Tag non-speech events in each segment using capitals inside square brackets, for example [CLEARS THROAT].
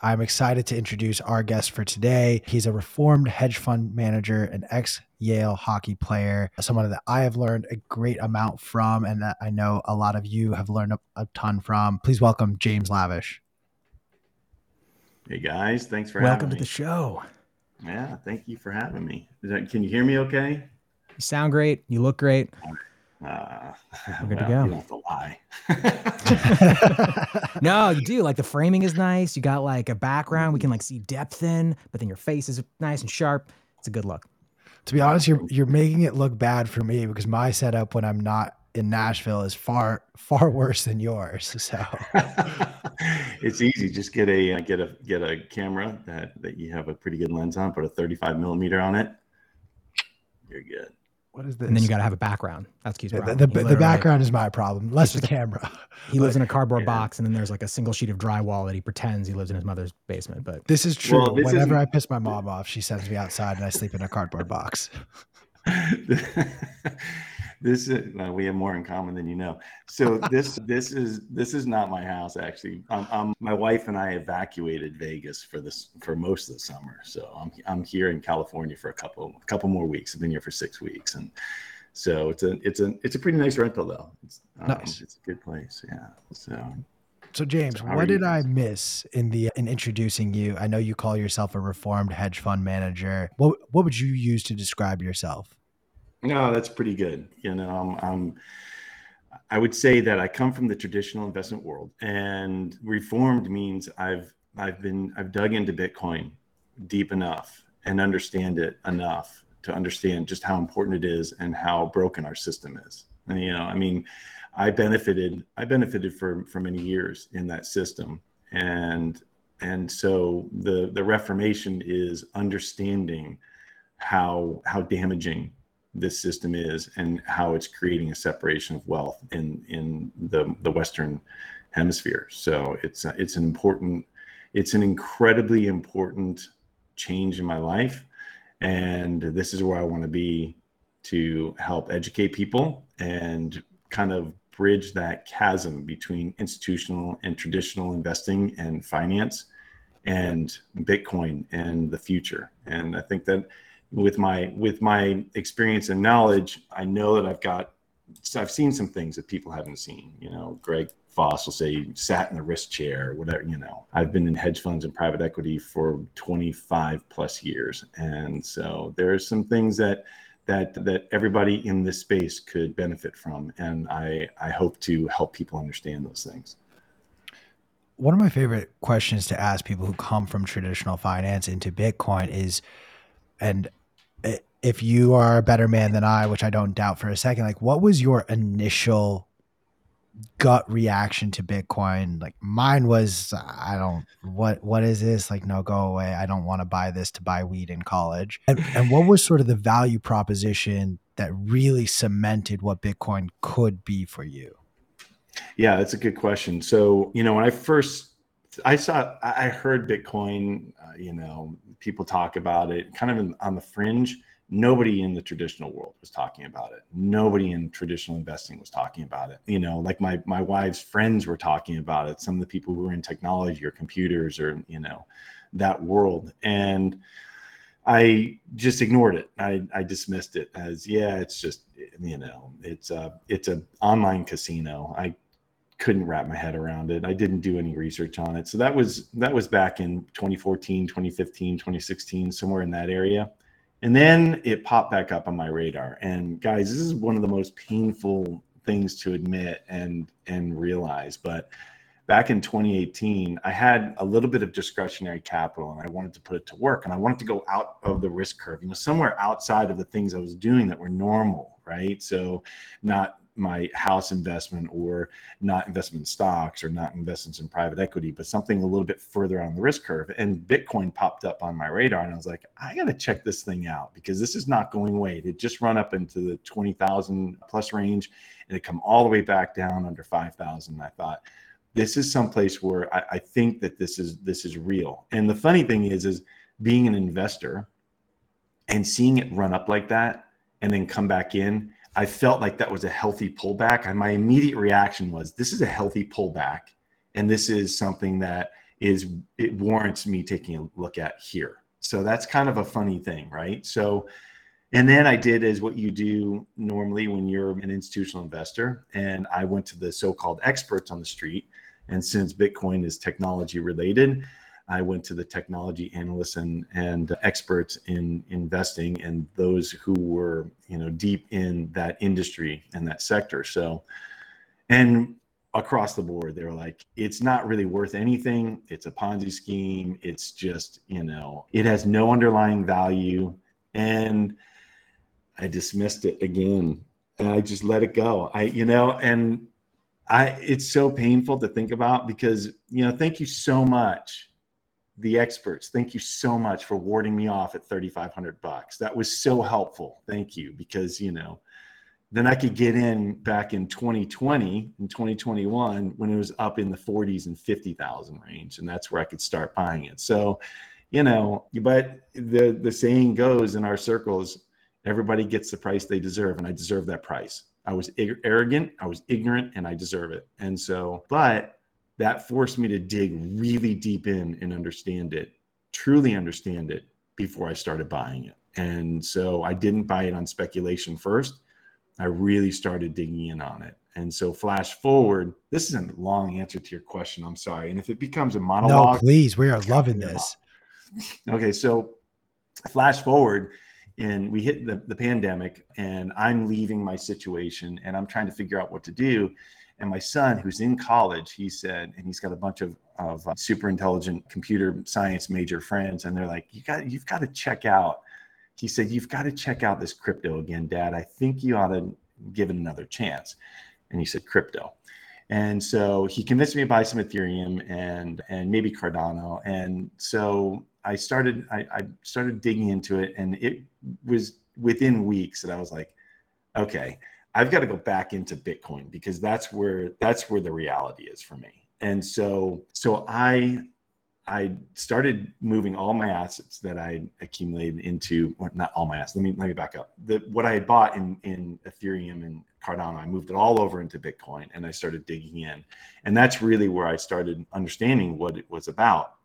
I'm excited to introduce our guest for today. He's a reformed hedge fund manager, an ex Yale hockey player, someone that I have learned a great amount from, and that I know a lot of you have learned a, a ton from. Please welcome James Lavish. Hey guys, thanks for having me. welcome to me. the show. Yeah, thank you for having me. That, can you hear me okay? You sound great. You look great. Uh, [LAUGHS] We're good well, to go. You don't have to lie. [LAUGHS] [LAUGHS] no, you do. Like the framing is nice. You got like a background we can like see depth in, but then your face is nice and sharp. It's a good look. To be honest, you're you're making it look bad for me because my setup when I'm not in Nashville is far far worse than yours. So it's easy. Just get a uh, get a get a camera that that you have a pretty good lens on. Put a 35 millimeter on it. You're good. What is this? And then you got to have a background. That's Keith's problem. The, the, the background is my problem, less the camera. He lives in a [LAUGHS] cardboard yeah. box, and then there's like a single sheet of drywall that he pretends he lives in his mother's basement. But this is true. Well, this Whenever I piss my mom off, she sends me outside, and I sleep in a cardboard box. [LAUGHS] [LAUGHS] this is we have more in common than you know. So [LAUGHS] this this is this is not my house actually. Um, um, my wife and I evacuated Vegas for this for most of the summer. So I'm I'm here in California for a couple a couple more weeks. I've been here for six weeks, and so it's a it's a it's a pretty nice rental though. It's, um, nice. It's a good place. Yeah. So. So James, what did I miss in the in introducing you? I know you call yourself a reformed hedge fund manager. What what would you use to describe yourself? No, that's pretty good. You know, I'm, I'm, I would say that I come from the traditional investment world, and reformed means I've I've been I've dug into Bitcoin deep enough and understand it enough to understand just how important it is and how broken our system is. And, you know, I mean, I benefited I benefited for for many years in that system, and and so the the Reformation is understanding how how damaging this system is and how it's creating a separation of wealth in in the the Western hemisphere. So it's it's an important, it's an incredibly important change in my life, and this is where I want to be to help educate people and kind of bridge that chasm between institutional and traditional investing and finance and Bitcoin and the future. And I think that with my with my experience and knowledge, I know that I've got I've seen some things that people haven't seen. You know, Greg Foss will say sat in the risk chair, whatever, you know. I've been in hedge funds and private equity for 25 plus years. And so there are some things that that that everybody in this space could benefit from. And I I hope to help people understand those things. One of my favorite questions to ask people who come from traditional finance into Bitcoin is, and if you are a better man than I, which I don't doubt for a second, like what was your initial gut reaction to Bitcoin? Like mine was, I don't, what, what is this? Like, no, go away. I don't want to buy this to buy weed in college. And, and what was sort of the value proposition that really cemented what Bitcoin could be for you? Yeah, that's a good question. So, you know, when I first I saw, I heard Bitcoin, uh, you know, people talk about it kind of in, on the fringe nobody in the traditional world was talking about it. Nobody in traditional investing was talking about it. You know like my my wife's friends were talking about it. Some of the people who were in technology or computers or you know that world. And i just ignored it. I i dismissed it as yeah it's just you know it's a it's a online casino. I couldn't wrap my head around it. I didn't do any research on it. So that was that was back in 2014 2015 2016 somewhere in that area and then it popped back up on my radar. And guys, this is one of the most painful things to admit and and realize. But back in 2018, I had a little bit of discretionary capital and I wanted to put it to work. And I wanted to go out of the risk curve, you know, somewhere outside of the things I was doing that were normal, right? So not my house investment or not investment in stocks or not investments in private equity, but something a little bit further on the risk curve. And Bitcoin popped up on my radar, and I was like, I got to check this thing out because this is not going away. It just run up into the 20,000 plus range and it come all the way back down under 5,000. I thought, this is someplace where I, I think that this is this is real. And the funny thing is, is being an investor and seeing it run up like that and then come back in I felt like that was a healthy pullback. And my immediate reaction was, this is a healthy pullback. And this is something that is it warrants me taking a look at here. So that's kind of a funny thing, right? So, and then I did as what you do normally when you're an institutional investor, and I went to the so-called experts on the street. And since Bitcoin is technology related, I went to the technology analysts and, and experts in investing and those who were, you know, deep in that industry and that sector. So, and across the board, they were like, it's not really worth anything. It's a Ponzi scheme. It's just, you know, it has no underlying value. And I dismissed it again. And I just let it go. I, you know, and I, it's so painful to think about because, you know, thank you so much the experts thank you so much for warding me off at 3500 bucks. That was so helpful. Thank you because you know then i could get in back in 2020 and 2021 when it was up in the 40s and 50,000 range and that's where i could start buying it. So you know but the the saying goes in our circles everybody gets the price they deserve and i deserve that price. I was arrogant i was ignorant and i deserve it. And so but that forced me to dig really deep in and understand it, truly understand it before I started buying it. And so I didn't buy it on speculation first. I really started digging in on it. And so flash forward, this is a long answer to your question. I'm sorry. And if it becomes a monologue, no, please, we are [LAUGHS] loving this. Okay, so flash forward and we hit the, the pandemic and I'm leaving my situation and I'm trying to figure out what to do. And my son, who's in college, he said, and he's got a bunch of, of uh, super intelligent computer science major friends, and they're like, "You got, you've got to check out." He said, "You've got to check out this crypto again, Dad. I think you ought to give it another chance." And he said, "Crypto." And so he convinced me to buy some Ethereum and and maybe Cardano. And so I started I, I started digging into it, and it was within weeks that I was like, okay I've got to go back into Bitcoin because that's where that's where the reality is for me. And so so I I started moving all my assets that I accumulated into not all my assets. Let me let me back up. The what I had bought in in Ethereum and Cardano, I moved it all over into Bitcoin and I started digging in. And that's really where I started understanding what it was about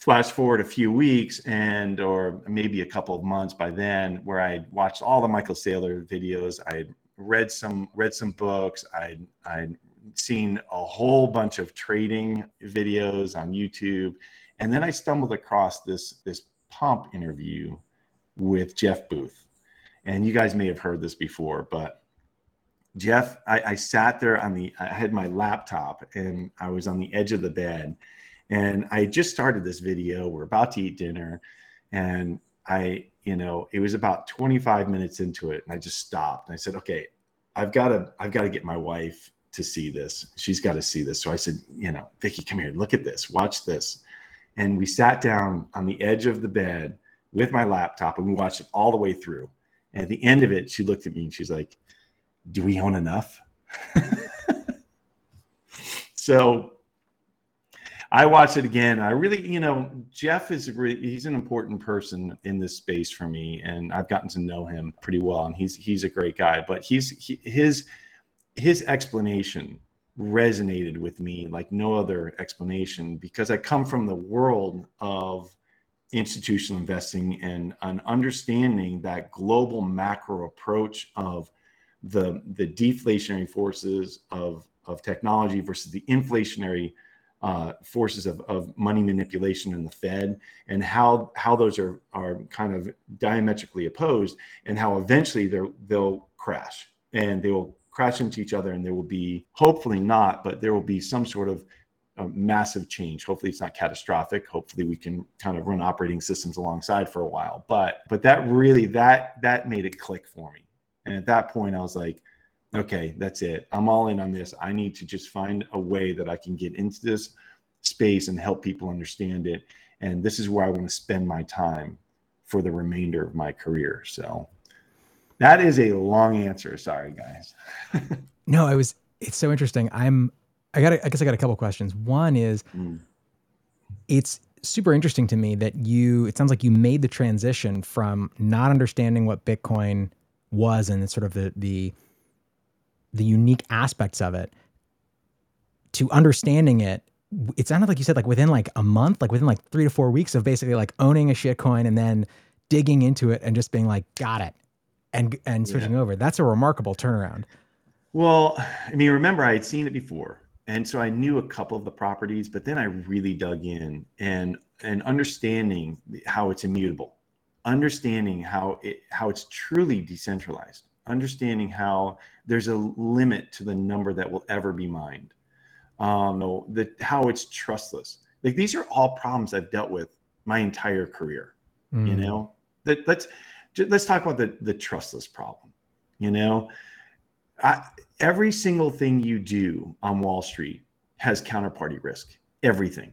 flash forward a few weeks and or maybe a couple of months by then where I'd watched all the michael saylor videos. I read some read some books. I i seen a whole bunch of trading videos on youtube. And then i stumbled across this this Pomp interview with jeff booth. And you guys may have heard this before but jeff I, I sat there on the i had my laptop and i was on the edge of the bed and I just started this video. We're about to eat dinner. And I, you know, it was about 25 minutes into it. And I just stopped. And I said, okay, I've got to, I've got to get my wife to see this. She's got to see this. So I said, you know, Vicky, come here, look at this, watch this. And we sat down on the edge of the bed with my laptop and we watched it all the way through. And at the end of it, she looked at me and she's like, do we own enough? [LAUGHS] so I watched it again. I really, you know, Jeff is a really, he's an important person in this space for me, and I've gotten to know him pretty well, and he's he's a great guy. But he's he, his his explanation resonated with me like no other explanation because I come from the world of institutional investing and an understanding that global macro approach of the the deflationary forces of of technology versus the inflationary uh, forces of, of money manipulation in the Fed and how how those are are kind of diametrically opposed and how eventually they'll they'll crash and they will crash into each other and there will be hopefully not but there will be some sort of uh, massive change. Hopefully it's not catastrophic. Hopefully we can kind of run operating systems alongside for a while. But but that really that that made it click for me. And at that point i was like okay, that's it. I'm all in on this. I need to just find a way that I can get into this space and help people understand it. And this is where I want to spend my time for the remainder of my career. So that is a long answer. Sorry, guys. [LAUGHS] no, I was, it's so interesting. I'm, I got, I guess I got a couple questions. One is, mm. it's super interesting to me that you, it sounds like you made the transition from not understanding what Bitcoin was and sort of the, the, the unique aspects of it to understanding it it sounded like you said like within like a month, like within like three to four weeks of basically like owning a shit coin and then digging into it and just being like, got it, and and switching yeah. over. That's a remarkable turnaround. Well, I mean, remember I had seen it before, and so I knew a couple of the properties, but then I really dug in and and understanding how it's immutable, understanding how it how it's truly decentralized, understanding how there's a limit to the number that will ever be mined um, the how it's trustless. Like these are all problems I've dealt with my entire career. Mm. You know, that let's let's talk about the the trustless problem. You know, I, every single thing you do on Wall Street has counterparty risk. Everything.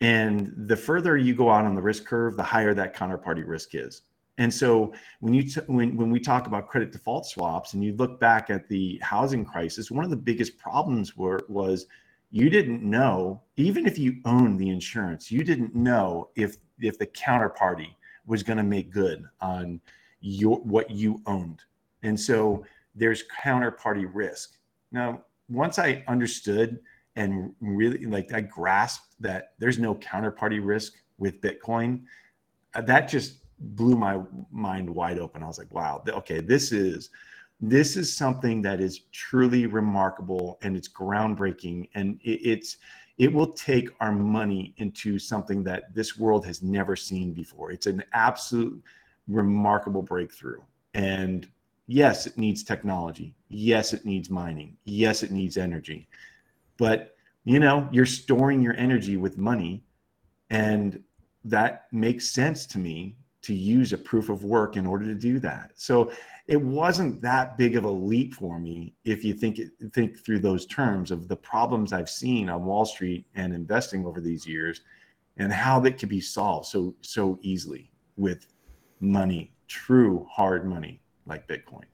And the further you go out on the risk curve, the higher that counterparty risk is. And so when you t- when when we talk about credit default swaps and you look back at the housing crisis, one of the biggest problems were was you didn't know even if you owned the insurance you didn't know if if the counterparty was going to make good on your what you owned. And so there's counterparty risk. Now once i understood and really like i grasped that there's no counterparty risk with bitcoin uh, that just blew my mind wide open. I was like wow okay this is this is something that is truly remarkable and it's groundbreaking. And it, it's it will take our money into something that this world has never seen before. It's an absolute remarkable breakthrough. And yes it needs technology. Yes it needs mining. Yes it needs energy. But you know you're storing your energy with money and that makes sense to me to use a proof of work in order to do that so it wasn't that big of a leap for me if you think think through those terms of the problems I've seen on Wall Street and investing over these years and how that could be solved so so easily with money, true hard money like Bitcoin.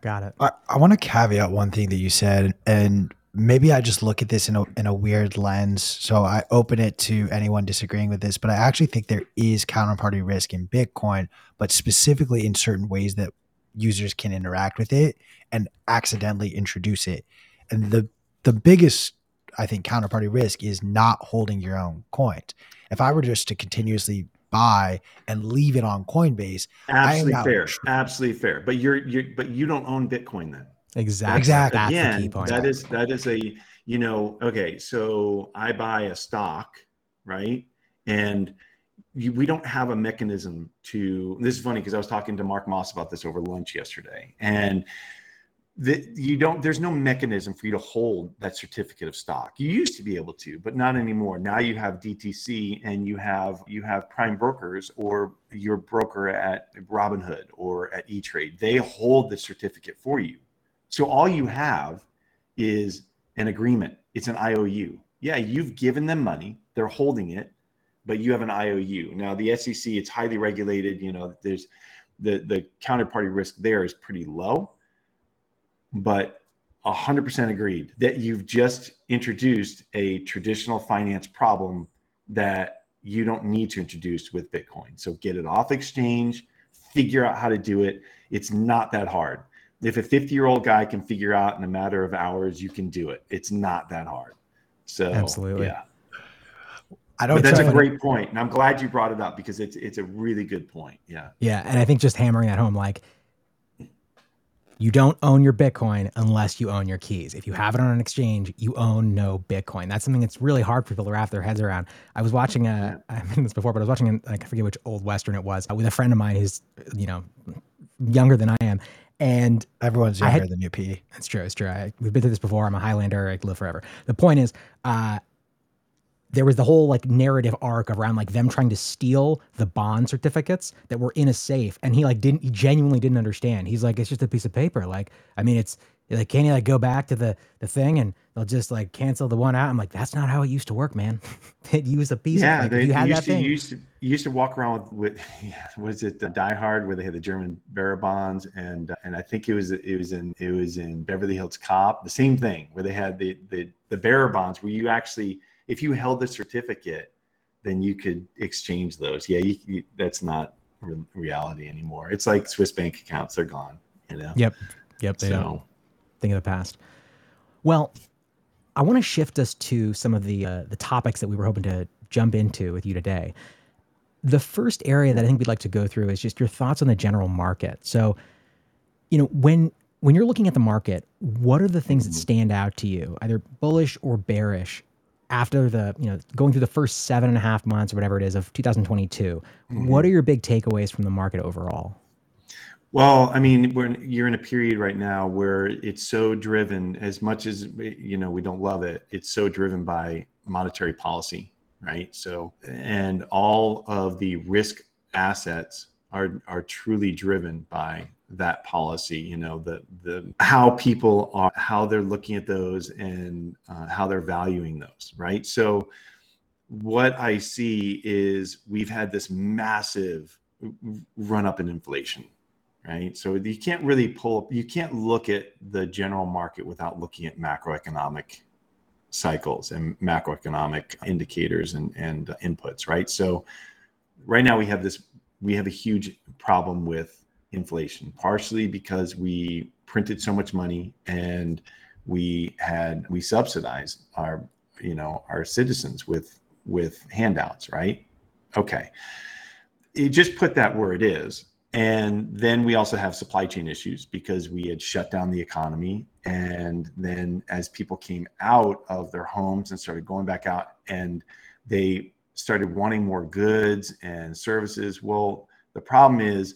Got it. I, I want to caveat one thing that you said, and maybe I just look at this in a in a weird lens. So I open it to anyone disagreeing with this, but I actually think there is counterparty risk in Bitcoin, but specifically in certain ways that users can interact with it and accidentally introduce it. And the the biggest I think counterparty risk is not holding your own coins. If I were just to continuously buy and leave it on Coinbase, absolutely fair, absolutely fair. But you're you but you don't own Bitcoin then. Exactly. Exactly. That's Again, that is that is a you know okay. So I buy a stock, right, and you, we don't have a mechanism to. This is funny because I was talking to Mark Moss about this over lunch yesterday, and that you don't there's no mechanism for you to hold that certificate of stock you used to be able to but not anymore now you have dtc and you have you have prime brokers or your broker at robinhood or at e-trade they hold the certificate for you so all you have is an agreement. It's an IOU. Yeah, you've given them money. They're holding it, but you have an IOU. Now the SEC, it's highly regulated. You know, there's the the counterparty risk there is pretty low, but 100% agreed that you've just introduced a traditional finance problem that you don't need to introduce with Bitcoin. So get it off exchange, figure out how to do it. It's not that hard if a 50 year old guy can figure out in a matter of hours, you can do it. It's not that hard. So absolutely. Yeah. I don't. But that's a great point, and I'm glad you brought it up because it's it's a really good point. Yeah. Yeah, and I think just hammering that home, like you don't own your Bitcoin unless you own your keys. If you have it on an exchange, you own no Bitcoin. That's something that's really hard for people to wrap their heads around. I was watching a, [LAUGHS] I've mentioned this before, but I was watching, like, I forget which old Western it was, with a friend of mine who's, you know, younger than I am. And everyone's younger had, than you, P. That's true. It's true. I, we've been through this before. I'm a Highlander. I live forever. The point is, uh, there was the whole like narrative arc around like them trying to steal the bond certificates that were in a safe, and he like didn't, he genuinely didn't understand. He's like, it's just a piece of paper. Like, I mean, it's like, can you like go back to the the thing and they'll just like cancel the one out? I'm like, that's not how it used to work, man. [LAUGHS] it used a piece. Yeah, of, like, they, you had used that to, thing. used to used to walk around with, with [LAUGHS] yeah, was it the Die Hard where they had the German bearer bonds and and I think it was it was in it was in Beverly Hills Cop the same thing where they had the the the bearer bonds where you actually if you held the certificate then you could exchange those. Yeah, you, you, that's not re- reality anymore. It's like Swiss bank accounts; they're gone. You know. Yep. Yep. They so, don't think of the past. Well, I want to shift us to some of the uh, the topics that we were hoping to jump into with you today. The first area that I think we'd like to go through is just your thoughts on the general market. So, you know, when when you're looking at the market, what are the things that mm-hmm. stand out to you, either bullish or bearish, after the you know going through the first seven and a half months or whatever it is of 2022? Mm-hmm. What are your big takeaways from the market overall? Well, I mean, we're you're in a period right now where it's so driven. As much as you know, we don't love it. It's so driven by monetary policy, right? So, and all of the risk assets are are truly driven by that policy you know the the how people are how they're looking at those and uh, how they're valuing those right so what i see is we've had this massive run up in inflation right so you can't really pull up you can't look at the general market without looking at macroeconomic cycles and macroeconomic indicators and, and inputs right so right now we have this we have a huge problem with inflation, partially because we printed so much money and we had we subsidized our you know our citizens with with handouts, right? Okay. You just put that where it is. And then we also have supply chain issues because we had shut down the economy. And then as people came out of their homes and started going back out and they started wanting more goods and services, well, the problem is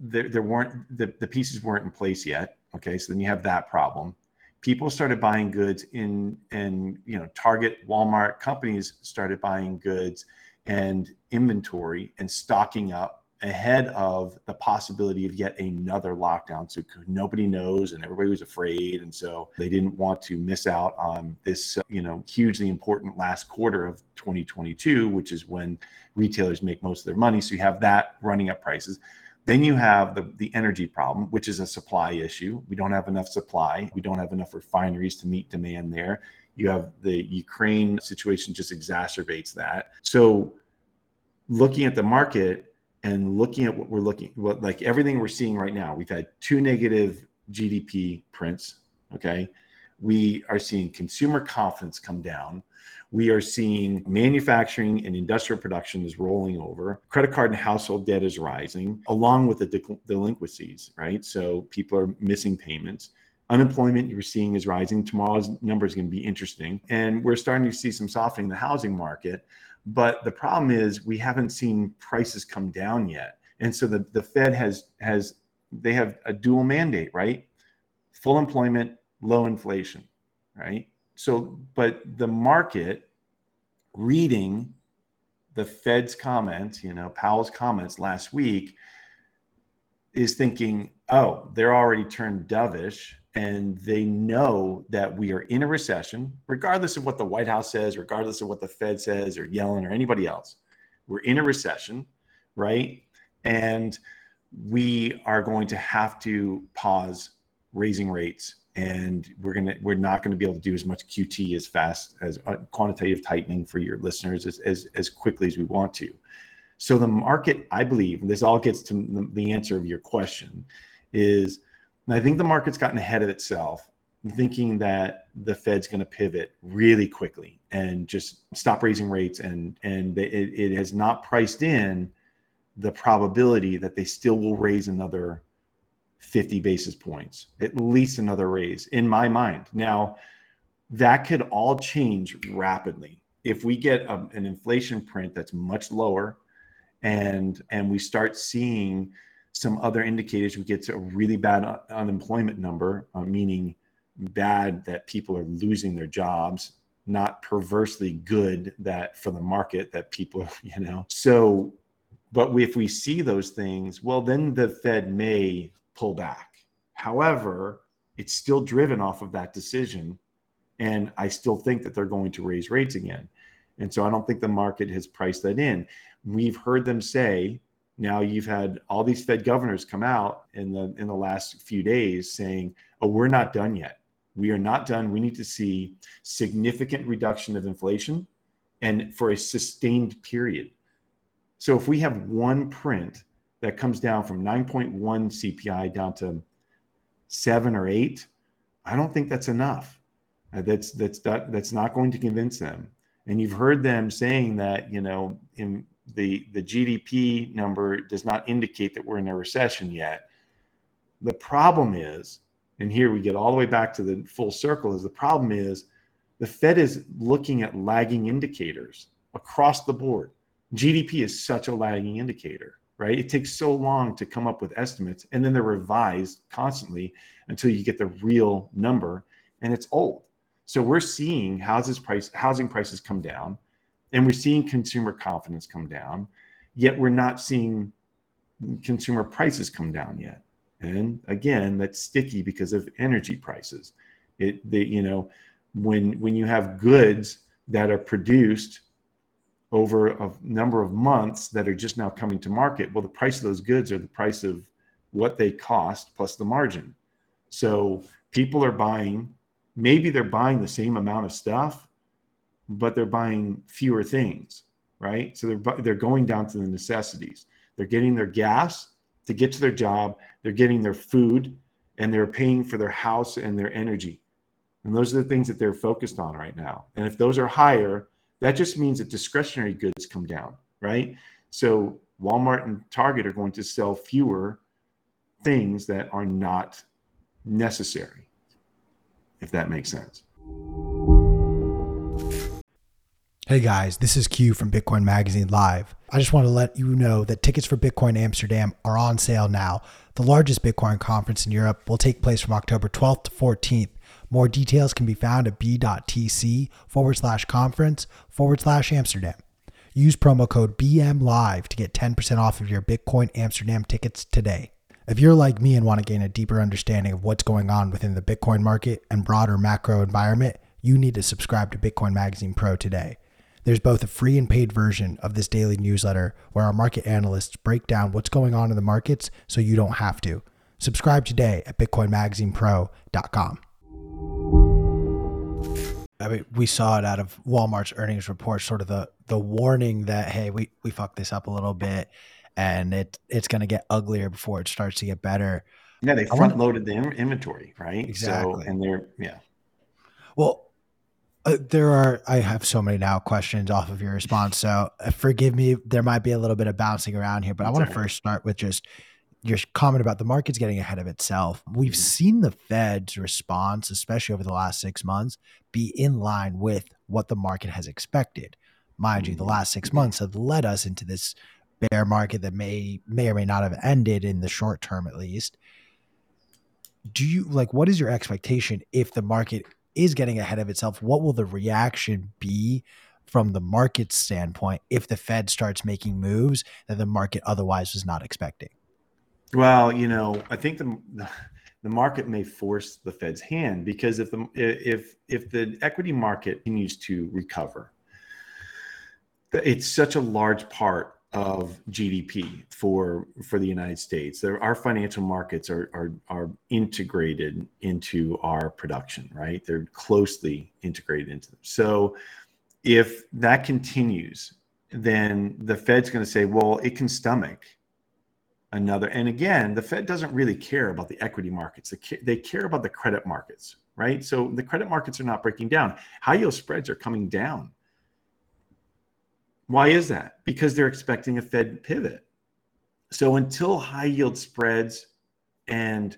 there, there weren't the, the pieces weren't in place yet. Okay, so then you have that problem. People started buying goods in and you know Target, Walmart companies started buying goods and inventory and stocking up ahead of the possibility of yet another lockdown. So nobody knows, and everybody was afraid, and so they didn't want to miss out on this, uh, you know, hugely important last quarter of 2022, which is when retailers make most of their money. So you have that running up prices. Then you have the, the energy problem, which is a supply issue. We don't have enough supply. We don't have enough refineries to meet demand there. You have the Ukraine situation just exacerbates that. So looking at the market and looking at what we're looking what like everything we're seeing right now, we've had two negative GDP prints. Okay. We are seeing consumer confidence come down we are seeing manufacturing and industrial production is rolling over. Credit card and household debt is rising, along with the de- delinquencies, right? So people are missing payments. Unemployment you're seeing is rising. Tomorrow's number is going to be interesting. And we're starting to see some softening in the housing market. But the problem is we haven't seen prices come down yet. And so the, the Fed has has they have a dual mandate, right? Full employment, low inflation, right? so but the market reading the Fed's comments, you know, Powell's comments last week is thinking, oh, they're already turned dovish and they know that we are in a recession, regardless of what the White House says, regardless of what the Fed says or Yellen or anybody else. We're in a recession, right? And we are going to have to pause raising rates and we're gonna we're not going to be able to do as much QT as fast as uh, quantitative tightening for your listeners as, as as quickly as we want to. So the market, I believe, and this all gets to the answer of your question, is I think the market's gotten ahead of itself, thinking that the Fed's going to pivot really quickly and just stop raising rates, and and it, it has not priced in the probability that they still will raise another 50 basis points, at least another raise in my mind. Now, that could all change rapidly. If we get a, an inflation print that's much lower and and we start seeing some other indicators, we get to a really bad unemployment number, uh, meaning bad that people are losing their jobs, not perversely good that for the market that people, [LAUGHS] you know. So, but if we see those things, well, then the Fed may pull back. However, it's still driven off of that decision. And I still think that they're going to raise rates again. And so I don't think the market has priced that in. We've heard them say, now you've had all these Fed governors come out in the in the last few days saying, "Oh, we're not done yet. We are not done. We need to see significant reduction of inflation and for a sustained period." So if we have one print that comes down from 9.1 CPI down to seven or eight, I don't think that's enough. Uh, that's that's that, that's not going to convince them. And you've heard them saying that you know in the the GDP number does not indicate that we're in a recession yet. The problem is, and here we get all the way back to the full circle, is the problem is the Fed is looking at lagging indicators across the board. GDP is such a lagging indicator, right? It takes so long to come up with estimates and then they're revised constantly until you get the real number and it's old. So we're seeing houses price housing prices come down and we're seeing consumer confidence come down, yet we're not seeing consumer prices come down yet. And again, that's sticky because of energy prices. It the you know when when you have goods that are produced over a number of months that are just now coming to market well the price of those goods are the price of what they cost plus the margin so people are buying maybe they're buying the same amount of stuff but they're buying fewer things right so they're they're going down to the necessities they're getting their gas to get to their job they're getting their food and they're paying for their house and their energy and those are the things that they're focused on right now. And if those are higher, that just means that discretionary goods come down, right? So Walmart and Target are going to sell fewer things that are not necessary, if that makes sense. Hey guys, this is Q from Bitcoin Magazine Live. I just want to let you know that tickets for Bitcoin Amsterdam are on sale now. The largest Bitcoin conference in Europe will take place from October 12th to 14th. More details can be found at b.tc forward slash conference forward slash Amsterdam. Use promo code BMLive to get 10% off of your Bitcoin Amsterdam tickets today. If you're like me and want to gain a deeper understanding of what's going on within the Bitcoin market and broader macro environment, you need to subscribe to Bitcoin Magazine Pro today. There's both a free and paid version of this daily newsletter where our market analysts break down what's going on in the markets so you don't have to. Subscribe today at bitcoinmagazinepro.com. I mean, we saw it out of Walmart's earnings report, sort of the the warning that hey, we we fucked this up a little bit, and it it's going to get uglier before it starts to get better. Yeah, they front loaded the inventory, right? Exactly. So, and they're yeah. Well, uh, there are I have so many now questions off of your response, so uh, forgive me. There might be a little bit of bouncing around here, but That's I want to first start with just your comment about the market's getting ahead of itself. We've mm-hmm. seen the Fed's response, especially over the last six months, be in line with what the market has expected. Mind you, the mm-hmm. last six months have led us into this bear market that may may or may not have ended in the short term at least. Do you like what is your expectation if the market is getting ahead of itself? What will the reaction be from the market standpoint if the Fed starts making moves that the market otherwise was not expecting? Well, you know, I think the the market may force the Fed's hand because if the if if the equity market continues to recover, it's such a large part of GDP for for the United States. There, our financial markets are, are are integrated into our production, right? They're closely integrated into them. So, if that continues, then the Fed's going to say, well, it can stomach another. And again, the Fed doesn't really care about the equity markets. They care about the credit markets, right? So the credit markets are not breaking down. High yield spreads are coming down. Why is that? Because they're expecting a Fed pivot. So until high yield spreads and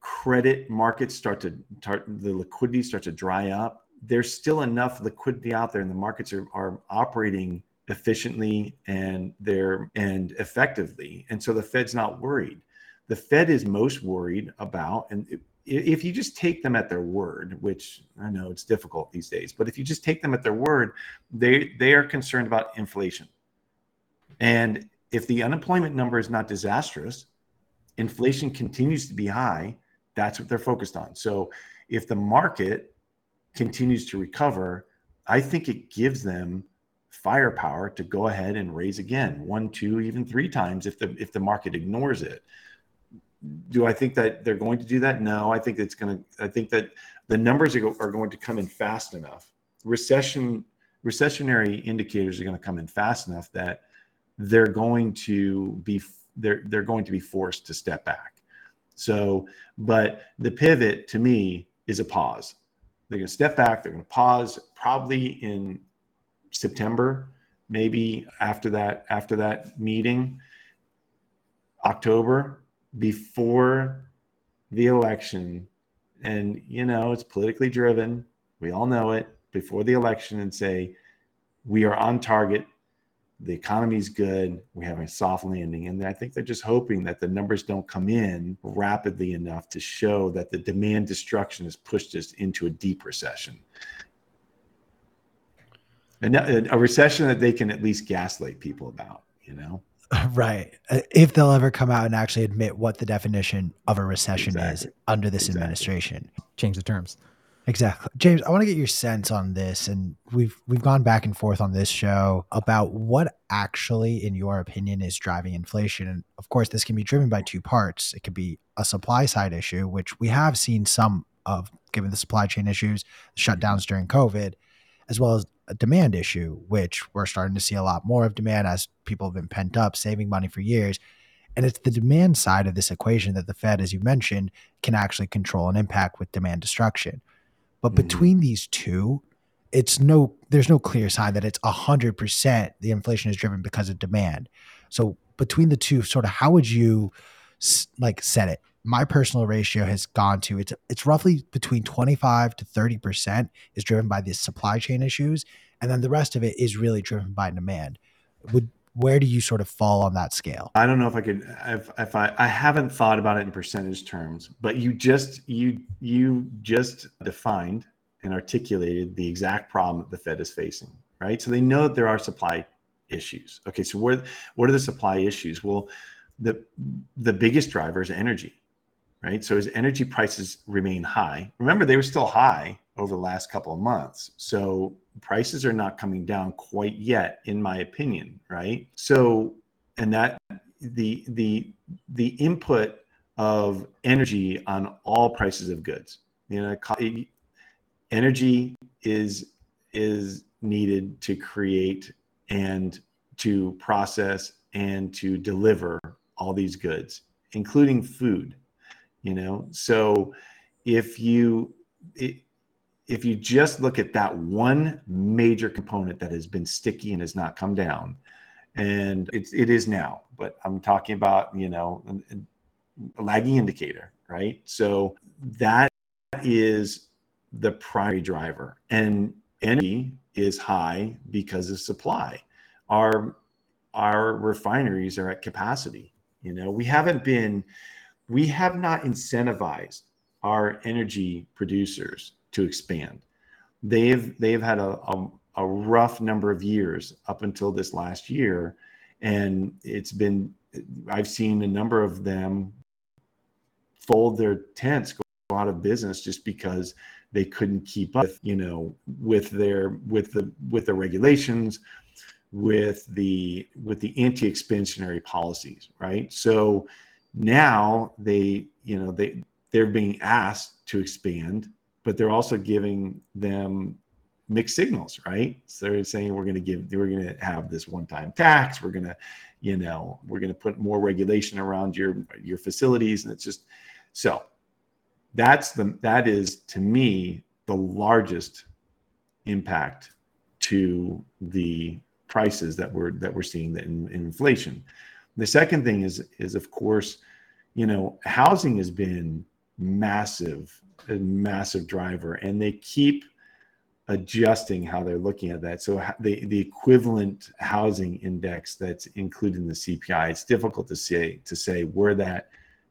credit markets start to the liquidity starts to dry up, there's still enough liquidity out there and the markets are, are operating efficiently and they're and effectively and so the fed's not worried the fed is most worried about and if you just take them at their word which i know it's difficult these days but if you just take them at their word they they are concerned about inflation. And if the unemployment number is not disastrous inflation continues to be high that's what they're focused on. So if the market continues to recover i think it gives them firepower to go ahead and raise again one two even three times if the if the market ignores it do i think that they're going to do that? No i think it's going to i think that the numbers are, going to come in fast enough. Recession recessionary indicators are going to come in fast enough that they're going to be they're they're going to be forced to step back. So but the pivot to me is a pause. They're going to step back. They're going to pause probably in September, maybe after that after that meeting, October before the election. And you know, it's politically driven. We all know it before the election and say we are on target the economy's good. We have a soft landing. And I think they're just hoping that the numbers don't come in rapidly enough to show that the demand destruction has pushed us into a deep recession. And a recession that they can at least gaslight people about, you know? [LAUGHS] Right. Uh, if they'll ever come out and actually admit what the definition of a recession exactly. is under this exactly. administration. Change the terms. Exactly. James, I want to get your sense on this and we've we've gone back and forth on this show about what actually in your opinion is driving inflation and of course this can be driven by two parts. It could be a supply side issue which we have seen some of given the supply chain issues, shutdowns during COVID, as well as a demand issue which we're starting to see a lot more of demand as people have been pent up saving money for years. And it's the demand side of this equation that the Fed, as you mentioned, can actually control and impact with demand destruction. But mm-hmm. between these two, it's no there's no clear sign that it's a hundred percent the inflation is driven because of demand. So between the two, sort of how would you like set it? My personal ratio has gone to it's it's roughly between 25 to 30 percent is driven by the supply chain issues, and then the rest of it is really driven by demand. Would where do you sort of fall on that scale? I don't know if i could if, if i i haven't thought about it in percentage terms but you just you you just defined and articulated the exact problem that the fed is facing right? So they know that there are supply issues. Okay so where what are the supply issues? Well the the biggest driver is energy right? So as energy prices remain high. Remember they were still high over the last couple of months. So prices are not coming down quite yet in my opinion right? So and that the the the input of energy on all prices of goods. You know energy is is needed to create and to process and to deliver all these goods including food you know so if you if you just look at that one major component that has been sticky and has not come down, and it's it is now, but I'm talking about you know a lagging indicator, right? So that is the primary driver, and energy is high because of supply. Our our refineries are at capacity. You know, we haven't been, we have not incentivized our energy producers to expand. They've they've had a, a, a rough number of years up until this last year, and it's been I've seen a number of them fold their tents, go out of business just because they couldn't keep up, you know, with their with the with the regulations, with the with the anti-expansionary policies, right? So now they, you know, they they're being asked to expand but they're also giving them mixed signals, right? So they're saying we're going to give, we're going to have this one-time tax. We're going to, you know, we're going to put more regulation around your your facilities, and it's just so. That's the that is to me the largest impact to the prices that we're that we're seeing in, in inflation. The second thing is is of course, you know, housing has been massive a massive driver, and they keep adjusting how they're looking at that. So the the equivalent housing index that's included in the CPI, it's difficult to say to say where that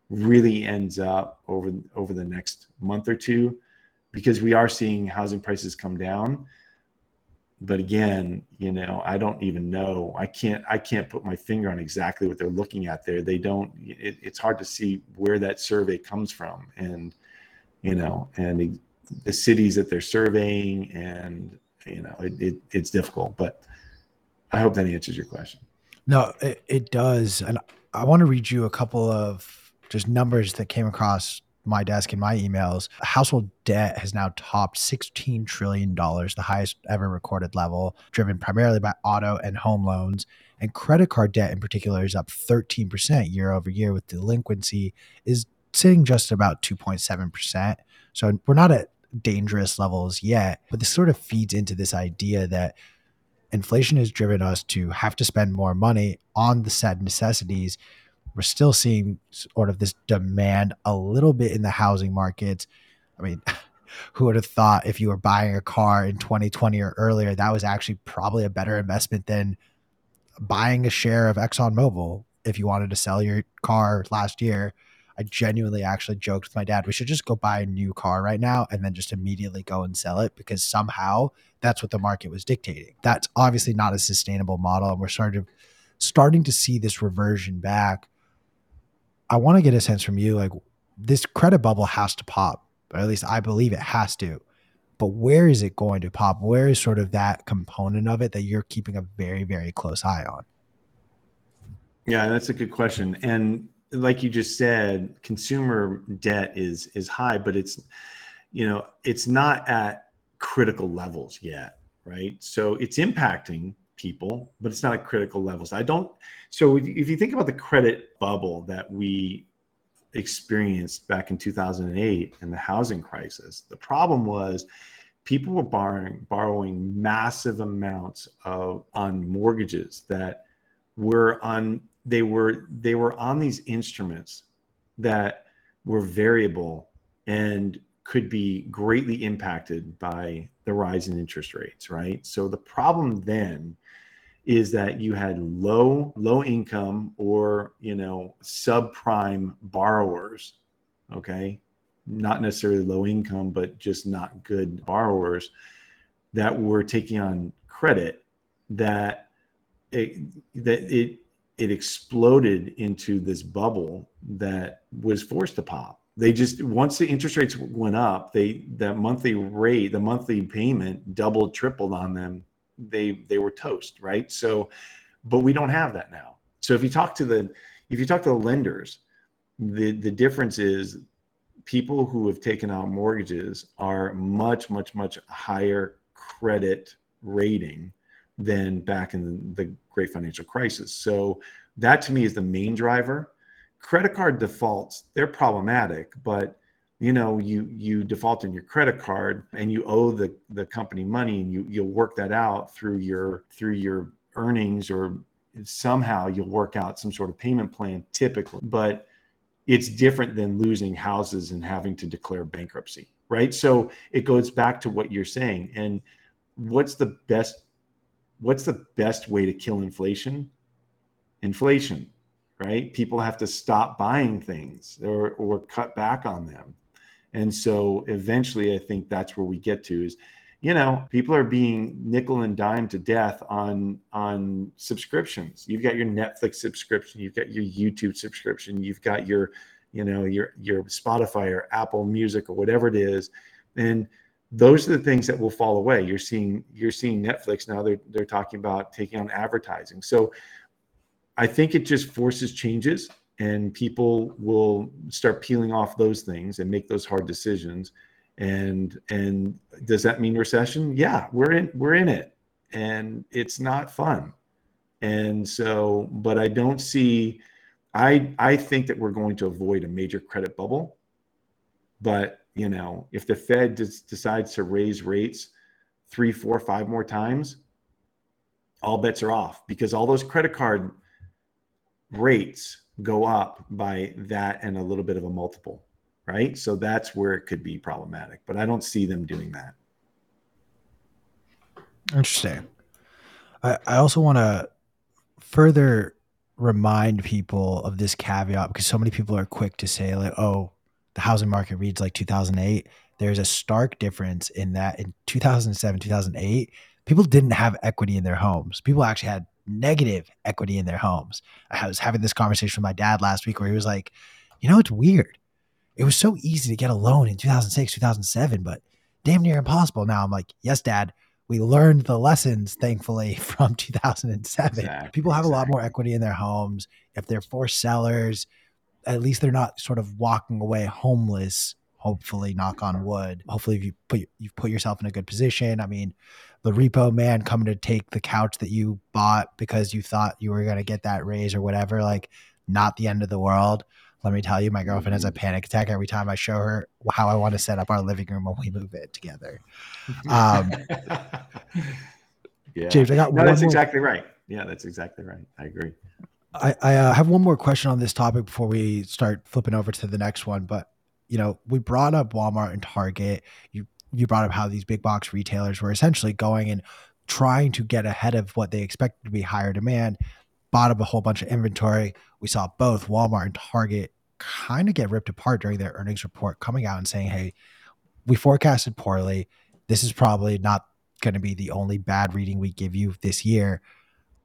really ends up over over the next month or two, because we are seeing housing prices come down. But again, you know, I don't even know. I can't I can't put my finger on exactly what they're looking at there. They don't. It, it's hard to see where that survey comes from, and you know, and the cities that they're surveying, and you know, it, it, it's difficult. But I hope that answers your question. No, it, it does, and I want to read you a couple of just numbers that came across my desk in my emails. Household debt has now topped $16 trillion, the highest ever recorded level, driven primarily by auto and home loans. And credit card debt in particular is up 13% year over year, with delinquency is sitting just about 2.7%. So we're not at dangerous levels yet. But this sort of feeds into this idea that inflation has driven us to have to spend more money on the said necessities. We're still seeing sort of this demand a little bit in the housing markets. I mean, [LAUGHS] who would have thought if you were buying a car in 2020 or earlier, that was actually probably a better investment than buying a share of ExxonMobil if you wanted to sell your car last year. I genuinely actually joked with my dad, we should just go buy a new car right now and then just immediately go and sell it because somehow that's what the market was dictating. That's obviously not a sustainable model. And we're starting to, starting to see this reversion back. I want to get a sense from you like this credit bubble has to pop, or at least I believe it has to. But where is it going to pop? Where is sort of that component of it that you're keeping a very, very close eye on? Yeah, that's a good question. And like you just said, consumer debt is is high, but it's you know, it's not at critical levels yet, right? So it's impacting people, but it's not at critical levels. I don't so if you think about the credit bubble that we experienced back in 2008 and the housing crisis, the problem was people were borrowing borrowing massive amounts of on mortgages that were on they were they were on these instruments that were variable and could be greatly impacted by the rise in interest rates right so the problem then is that you had low low income or you know subprime borrowers okay not necessarily low income but just not good borrowers that were taking on credit that it, that it it exploded into this bubble that was forced to pop. They just once the interest rates went up, they that monthly rate, the monthly payment doubled, tripled on them. They they were toast, right? So, but we don't have that now. So if you talk to the if you talk to the lenders, the the difference is people who have taken out mortgages are much much much higher credit rating than back in the great financial crisis. So that to me is the main driver. Credit card defaults, they're problematic, but you know, you you default on your credit card and you owe the the company money and you you'll work that out through your through your earnings or somehow you'll work out some sort of payment plan typically. But it's different than losing houses and having to declare bankruptcy, right? So it goes back to what you're saying. And what's the best what's the best way to kill inflation? Inflation, right? People have to stop buying things or, or cut back on them. And so eventually, I think that's where we get to is, you know, people are being nickel and dime to death on on subscriptions. You've got your Netflix subscription, you've got your YouTube subscription, you've got your, you know, your your Spotify or Apple Music or whatever it is, and those are the things that will fall away. You're seeing you're seeing Netflix now. They're they're talking about taking on advertising. So I think it just forces changes, and people will start peeling off those things and make those hard decisions. And and does that mean recession? Yeah, we're in we're in it, and it's not fun. And so, but I don't see. I I think that we're going to avoid a major credit bubble, but you know, if the Fed decides to raise rates three, four, five more times, all bets are off because all those credit card rates go up by that and a little bit of a multiple, right? So that's where it could be problematic, but I don't see them doing that. Interesting. I, I also want to further remind people of this caveat because so many people are quick to say like, oh, the housing market reads like 2008, there's a stark difference in that in 2007, 2008, people didn't have equity in their homes. People actually had negative equity in their homes. I was having this conversation with my dad last week where he was like, you know, it's weird. It was so easy to get a loan in 2006, 2007, but damn near impossible now. I'm like, yes, dad, we learned the lessons, thankfully, [LAUGHS] from 2007. Exactly, People have exactly. a lot more equity in their homes. If they're forced sellers, at least they're not sort of walking away homeless hopefully knock on wood hopefully if you put you've put yourself in a good position i mean the repo man coming to take the couch that you bought because you thought you were going to get that raise or whatever like not the end of the world let me tell you, my girlfriend has a panic attack every time I show her how I want to set up our living room when we move it together. Um, [LAUGHS] yeah. James, I got no, that's more- exactly right. Yeah, that's exactly right. I agree. I, I uh, have one more question on this topic before we start flipping over to the next one. But you know, we brought up Walmart and Target. You you brought up how these big box retailers were essentially going and trying to get ahead of what they expected to be higher demand. Bought up a whole bunch of inventory. We saw both Walmart and Target kind of get ripped apart during their earnings report, coming out and saying, "Hey, we forecasted poorly. This is probably not going to be the only bad reading we give you this year."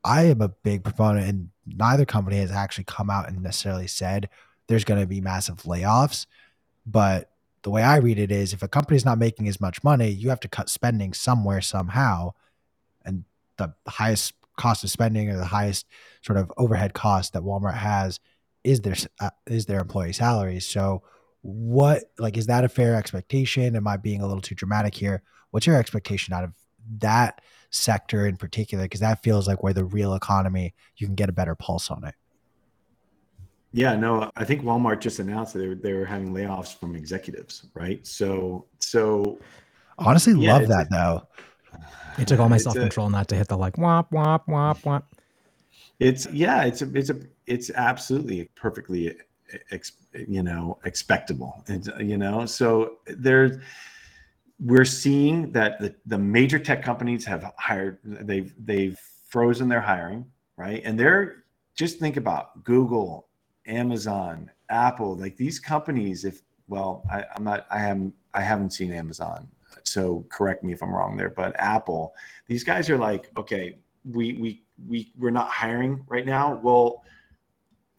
I am a big proponent, and neither company has actually come out and necessarily said there's going to be massive layoffs. But the way I read it is if a company's not making as much money, you have to cut spending somewhere, somehow. And the highest cost of spending or the highest sort of overhead cost that Walmart has is their uh, is their employee salaries. So, what like is that a fair expectation? Am I being a little too dramatic here? What's your expectation out of that sector in particular? Because that feels like where the real economy you can get a better pulse on it. Yeah, no, I think Walmart just announced that they were, they were having layoffs from executives, right? So, so Honestly, Yeah, love that though. It took all my self control not to hit the like womp womp womp womp. It's yeah, it's a, it's a, it's absolutely perfectly, eh, ex, you know, expectable. It's, you know, so there's, we're seeing that the, the major tech companies have hired, they've they've frozen their hiring, right? And they're just think about Google, Amazon, Apple, like these companies. If well, I, I'm not, I haven't, I haven't seen Amazon, so correct me if I'm wrong there. But Apple, these guys are like, okay, we we we we're not hiring right now. Well,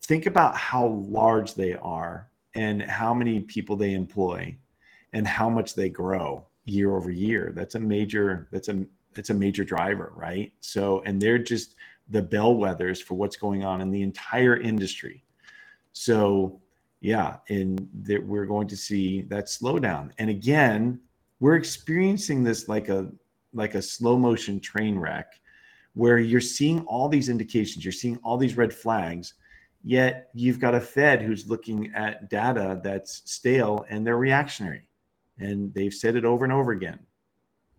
think about how large they are and how many people they employ and how much they grow year over year. That's a major that's a that's a major driver, right? So and they're just the bellwethers for what's going on in the entire industry. So yeah, and that we're going to see that slowdown. And again, we're experiencing this like a like a slow motion train wreck where you're seeing all these indications, you're seeing all these red flags, yet you've got a Fed who's looking at data that's stale and they're reactionary. And they've said it over and over again.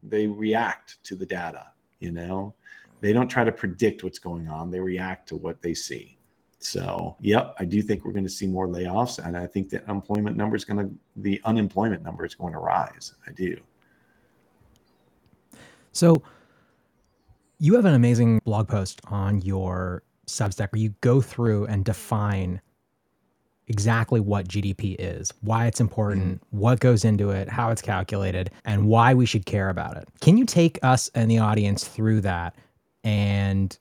They react to the data, you know. They don't try to predict what's going on, they react to what they see. So, yep, I do think we're going to see more layoffs and I think the unemployment number is going to the unemployment number is going to rise. I do. So you have an amazing blog post on your Substack where you go through and define exactly what GDP is, why it's important, mm-hmm. what goes into it, how it's calculated, and why we should care about it. Can you take us and the audience through that and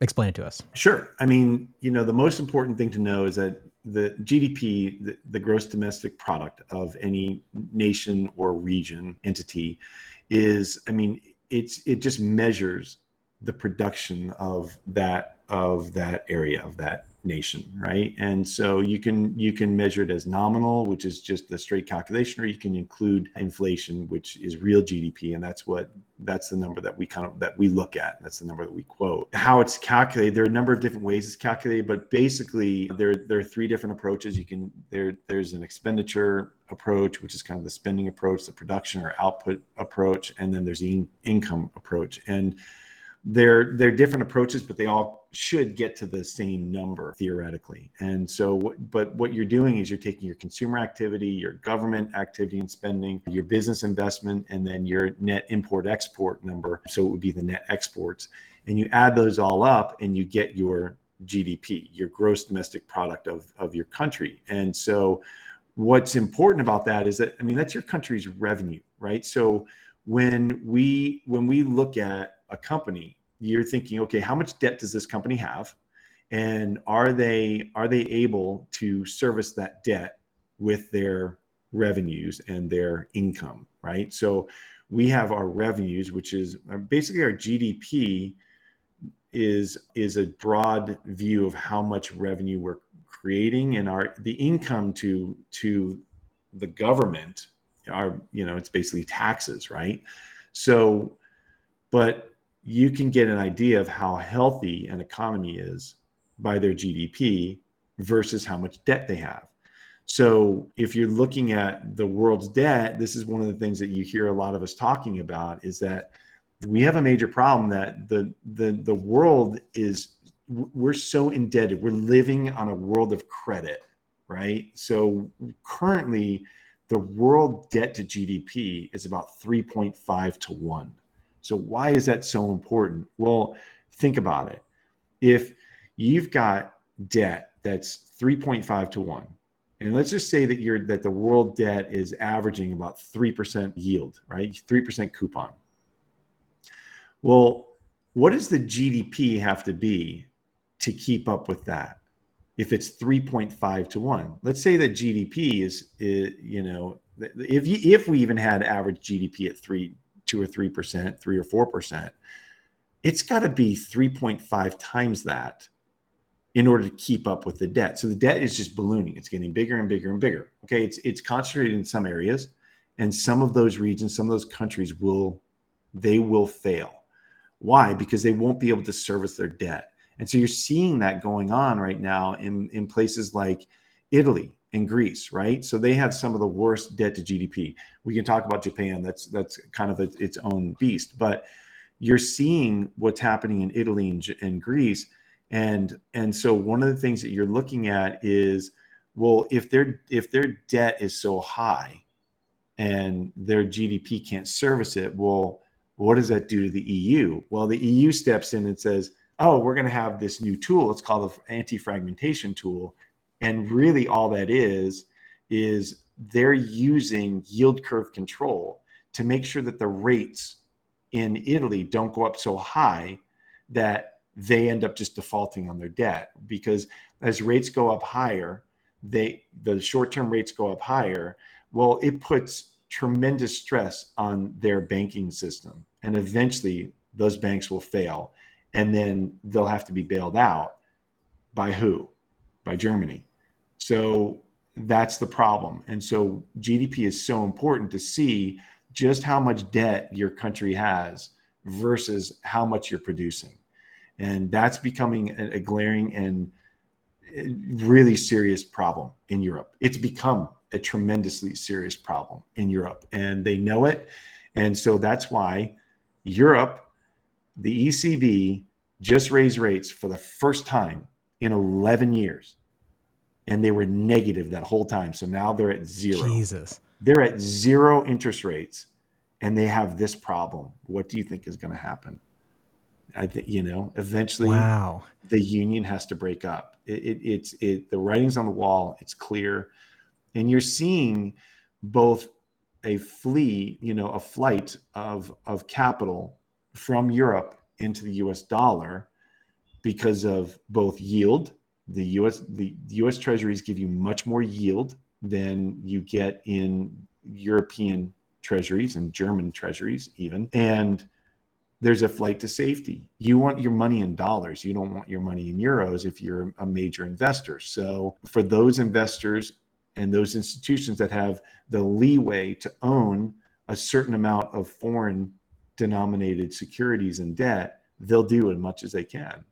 explain it to us? Sure. I mean, you know, the most important thing to know is that the GDP, the, the gross domestic product of any nation or region entity is, I mean, it's it just measures the production of that of that area of that nation right? And so you can you can measure it as nominal which is just the straight calculation or you can include inflation which is real gdp and that's what that's the number that we kind of that we look at. That's the number that we quote. How it's calculated there are a number of different ways it's calculated but basically there there are three different approaches. You can there there's an expenditure approach which is kind of the spending approach the production or output approach and then there's the in- income approach. And they're they're different approaches but they all should get to the same number theoretically. And so but what you're doing is you're taking your consumer activity your government activity and spending your business investment and then your net import export number. So it would be the net exports. And you add those all up and you get your gdp your gross domestic product of of your country. And so what's important about that is that i mean that's your country's revenue right? So when we when we look at a company you're thinking okay how much debt does this company have? And are they are they able to service that debt with their revenues and their income right? So we have our revenues which is uh, basically our gdp is is a broad view of how much revenue we're creating and our the income to to the government are you know it's basically taxes right? So but you can get an idea of how healthy an economy is by their gdp versus how much debt they have So if you're looking at the world's debt, this is one of the things that you hear a lot of us talking about is that we have a major problem that the the the world is we're so indebted. We're living on a world of credit, right? So currently the world debt to GDP is about 3.5 to 1. So why is that so important? Well, think about it. If you've got debt that's 3.5 to 1 and let's just say that you're that the world debt is averaging about 3% yield right 3% coupon well what does the gdp have to be to keep up with that if it's 3.5 to 1 let's say that gdp is, is you know if you, if we even had average gdp at 3 2 or 3% 3 or 4% it's got to be 3.5 times that in order to keep up with the debt. So the debt is just ballooning. It's getting bigger and bigger and bigger. Okay, it's it's concentrated in some areas, and some of those regions, some of those countries will they will fail. Why? Because they won't be able to service their debt. And so you're seeing that going on right now in in places like Italy and Greece, right? So they have some of the worst debt to GDP. We can talk about Japan. That's that's kind of a, its own beast, but you're seeing what's happening in Italy and, and Greece and and so one of the things that you're looking at is well if their if their debt is so high and their gdp can't service it well what does that do to the eu well the eu steps in and says oh we're going to have this new tool it's called the anti-fragmentation tool and really all that is is they're using yield curve control to make sure that the rates in italy don't go up so high that they end up just defaulting on their debt because as rates go up higher, they the short-term rates go up higher. Well, it puts tremendous stress on their banking system, and eventually those banks will fail, and then they'll have to be bailed out by who? By Germany. So that's the problem. And so GDP is so important to see just how much debt your country has versus how much you're producing and that's becoming a, a glaring and uh, really serious problem in Europe. It's become a tremendously serious problem in Europe, and they know it. And so that's why Europe, the ECB, just raised rates for the first time in 11 years. And they were negative that whole time. So now they're at zero. Jesus. They're at zero interest rates and they have this problem. What do you think is going to happen? I think you know eventually wow. the union has to break up. It, it, it's it the writing's on the wall. It's clear, and you're seeing both a flee, you know, a flight of of capital from Europe into the U.S. dollar because of both yield. The U.S. the U.S. Treasuries give you much more yield than you get in European treasuries and German treasuries even, and there's a flight to safety. You want your money in dollars. You don't want your money in euros if you're a major investor. So, for those investors and those institutions that have the leeway to own a certain amount of foreign denominated securities and debt, they'll do as much as they can.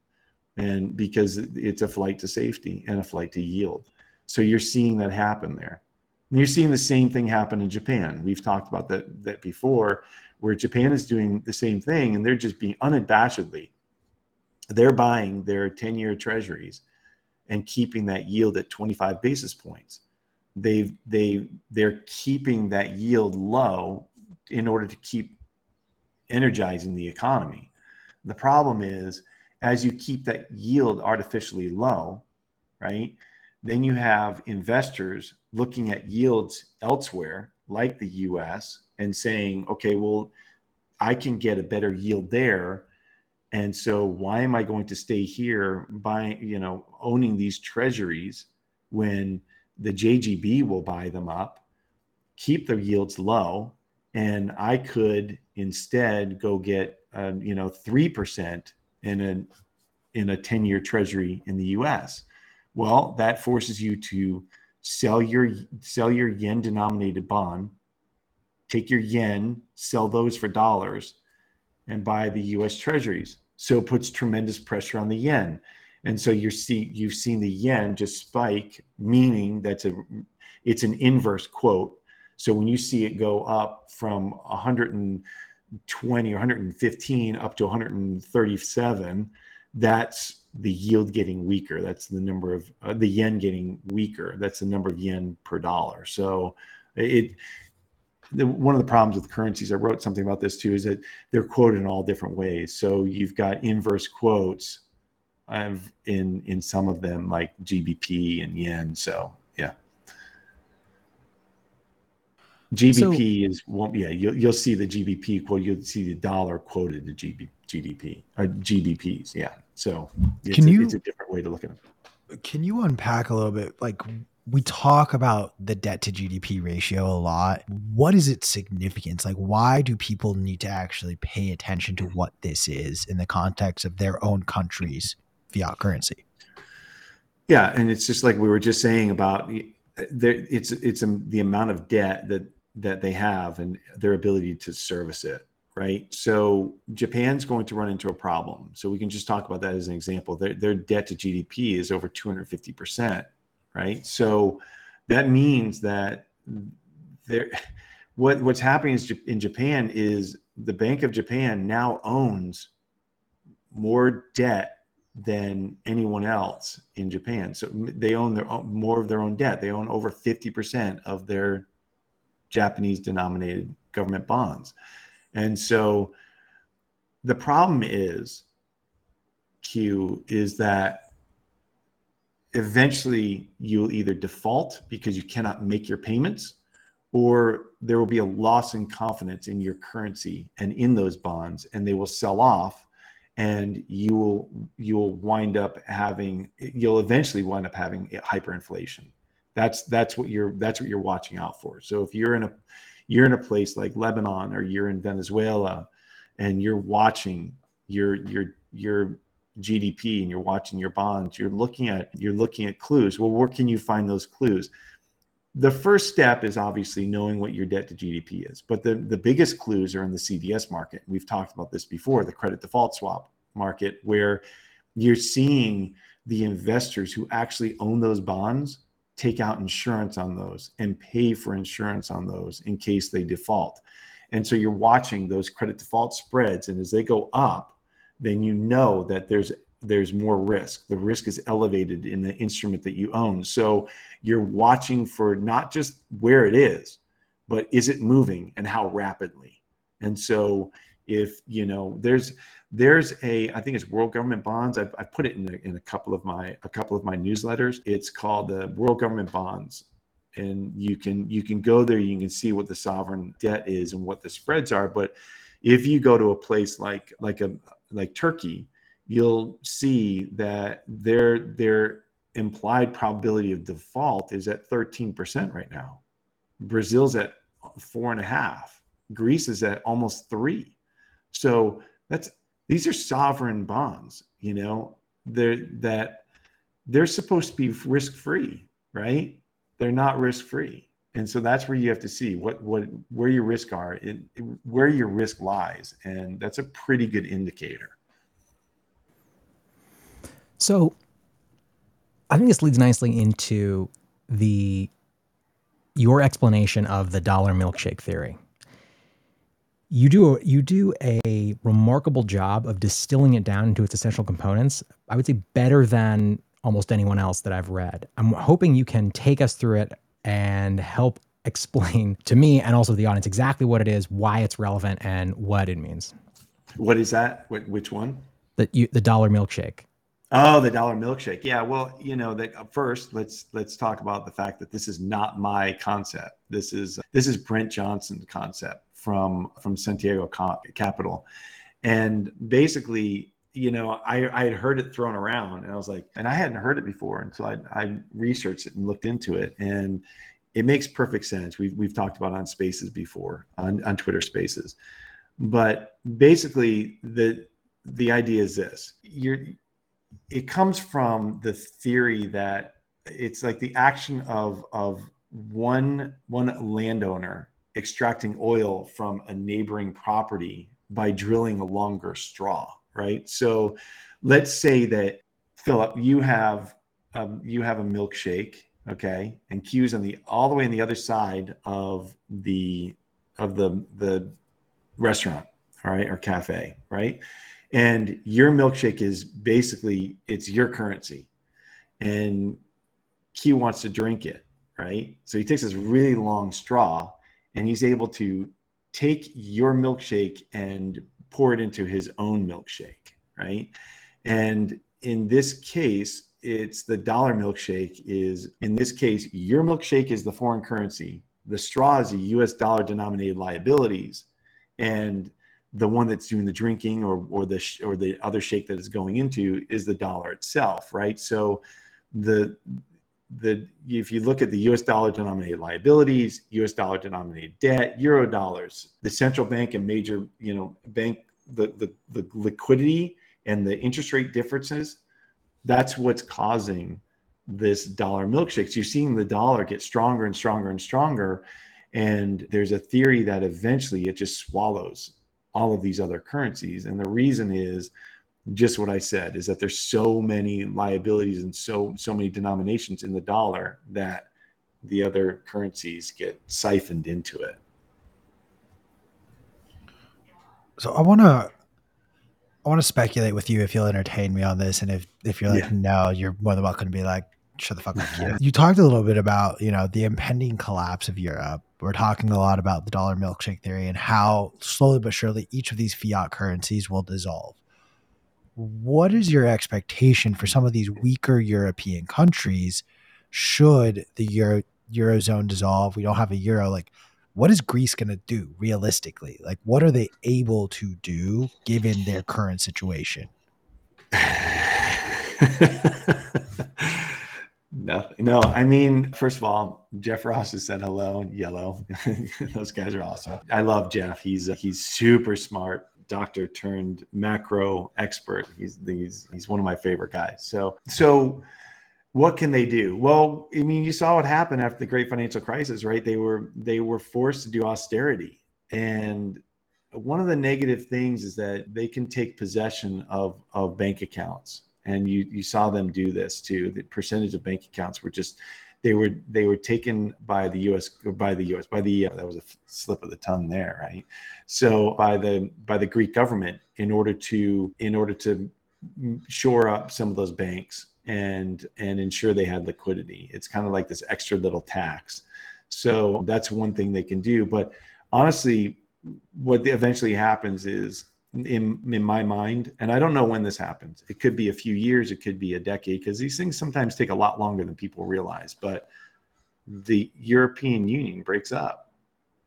And because it's a flight to safety and a flight to yield. So, you're seeing that happen there. And you're seeing the same thing happen in Japan. We've talked about that, that before where Japan is doing the same thing and they're just being unabashedly, they're buying their 10 year treasuries and keeping that yield at 25 basis points. They they they're keeping that yield low in order to keep energizing the economy. The problem is as you keep that yield artificially low, right? Then you have investors looking at yields elsewhere like the US and saying, okay, well, I can get a better yield there. And so why am I going to stay here buying, you know, owning these treasuries when the JGB will buy them up, keep the yields low, and I could instead go get, uh, you know, three percent in a in a ten year treasury in the U.S. Well, that forces you to sell your sell your yen denominated bond take your yen, sell those for dollars, and buy the U.S. Treasuries. So it puts tremendous pressure on the yen, and so you see you've seen the yen just spike, meaning that's a it's an inverse quote. So when you see it go up from 120 or 115 up to 137, that's the yield getting weaker. That's the number of uh, the yen getting weaker. That's the number of yen per dollar. So it the, one of the problems with currencies, I wrote something about this too, is that they're quoted in all different ways. So you've got inverse quotes of, in in some of them, like GBP and yen. So yeah, GBP so, is won't yeah you'll you'll see the GBP quote. You'll see the dollar quoted to GB, GDP or GBPs. Yeah. So can a, you? It's a different way to look at it. Can you unpack a little bit, like we talk about the debt to GDP ratio a lot. What is its significance? Like, why do people need to actually pay attention to what this is in the context of their own country's fiat currency? Yeah, and it's just like we were just saying about eh, there. It's it's a, the amount of debt that that they have and their ability to service it. Right. So Japan's going to run into a problem. So we can just talk about that as an example. Their, their debt to GDP is over 250 percent right? So that means that there, what what's happening in Japan is the Bank of Japan now owns more debt than anyone else in Japan. So they own their own, more of their own debt. They own over 50% of their Japanese denominated government bonds. And so the problem is Q is that eventually you'll either default because you cannot make your payments or there will be a loss in confidence in your currency and in those bonds and they will sell off and you will you'll wind up having you'll eventually wind up having hyperinflation that's that's what you're that's what you're watching out for so if you're in a you're in a place like lebanon or you're in venezuela and you're watching your your your GDP and you're watching your bonds, you're looking at you're looking at clues. Well, where can you find those clues? The first step is obviously knowing what your debt to GDP is, but the, the biggest clues are in the CDS market. We've talked about this before, the credit default swap market, where you're seeing the investors who actually own those bonds take out insurance on those and pay for insurance on those in case they default. And so you're watching those credit default spreads, and as they go up, then you know that there's there's more risk. The risk is elevated in the instrument that you own. So you're watching for not just where it is, but is it moving and how rapidly. And so if you know there's there's a I think it's World Government Bonds. I've, I've put it in a, in a couple of my a couple of my newsletters. It's called the World Government Bonds, and you can you can go there. You can see what the sovereign debt is and what the spreads are. But if you go to a place like like a like Turkey, you'll see that their their implied probability of default is at 13% right now. Brazil's at four and a half. Greece is at almost three. So that's these are sovereign bonds, you know, they're that they're supposed to be risk free, right? They're not risk free. And so that's where you have to see what what where your risk are, it, where your risk lies, and that's a pretty good indicator. So I think this leads nicely into the your explanation of the dollar milkshake theory. You do you do a remarkable job of distilling it down into its essential components. I would say better than almost anyone else that I've read. I'm hoping you can take us through it and help explain to me and also the audience exactly what it is, why it's relevant, and what it means. What is that? which one? The you, the dollar milkshake. Oh, the dollar milkshake. Yeah. Well, you know, that uh, first let's let's talk about the fact that this is not my concept. This is this is Brent Johnson's concept from from Santiago Capital, and basically, you know, I I had heard it thrown around, and I was like, and I hadn't heard it before until I I researched it and looked into it, and it makes perfect sense. We've we've talked about on Spaces before on on Twitter Spaces, but basically the the idea is this: you're it comes from the theory that it's like the action of of one one landowner extracting oil from a neighboring property by drilling a longer straw right so let's say that philip you have um, you have a milkshake okay, and Q's on the all the way on the other side of the of the the restaurant, all right, or cafe, right? And your milkshake is basically it's your currency. And Q wants to drink it, right? So he takes this really long straw and he's able to take your milkshake and pour it into his own milkshake, right? And in this case, it's the dollar milkshake is in this case, your milkshake is the foreign currency. The straw is the US dollar denominated liabilities. And the one that's doing the drinking or, or the or the other shake that is going into is the dollar itself, right? So the the if you look at the US dollar denominated liabilities, US dollar denominated debt, euro dollars, the central bank and major, you know, bank the the, the liquidity and the interest rate differences, that's what's causing this dollar milkshakes. You're seeing the dollar get stronger and stronger and stronger. And there's a theory that eventually it just swallows all of these other currencies. And the reason is just what I said is that there's so many liabilities and so so many denominations in the dollar that the other currencies get siphoned into it. So I want to I want to speculate with you if you'll entertain me on this, and if if you're like yeah. no, you're more than welcome to be like shut the fuck up. You. [LAUGHS] you talked a little bit about you know the impending collapse of Europe. We're talking a lot about the dollar milkshake theory and how slowly but surely each of these fiat currencies will dissolve what is your expectation for some of these weaker European countries should the Euro, Eurozone dissolve? We don't have a euro. Like, what is Greece going to do realistically? Like, what are they able to do given their current situation? no, no. I mean, first of all, Jeff Ross has said hello, yellow. [LAUGHS] Those guys are awesome. I love Jeff. He's he's super smart doctor turned macro expert. He's he's he's one of my favorite guys. So so what can they do? Well, I mean, you saw what happened after the great financial crisis, right? They were they were forced to do austerity. And one of the negative things is that they can take possession of of bank accounts. And you you saw them do this too. The percentage of bank accounts were just they were they were taken by the U.S. by the U.S. by the uh, that was a slip of the tongue there, right? So by the by the Greek government in order to in order to shore up some of those banks and and ensure they had liquidity. It's kind of like this extra little tax. So that's one thing they can do. But honestly, what eventually happens is in in my mind and i don't know when this happens. It could be a few years it could be a decade because these things sometimes take a lot longer than people realize but the european union breaks up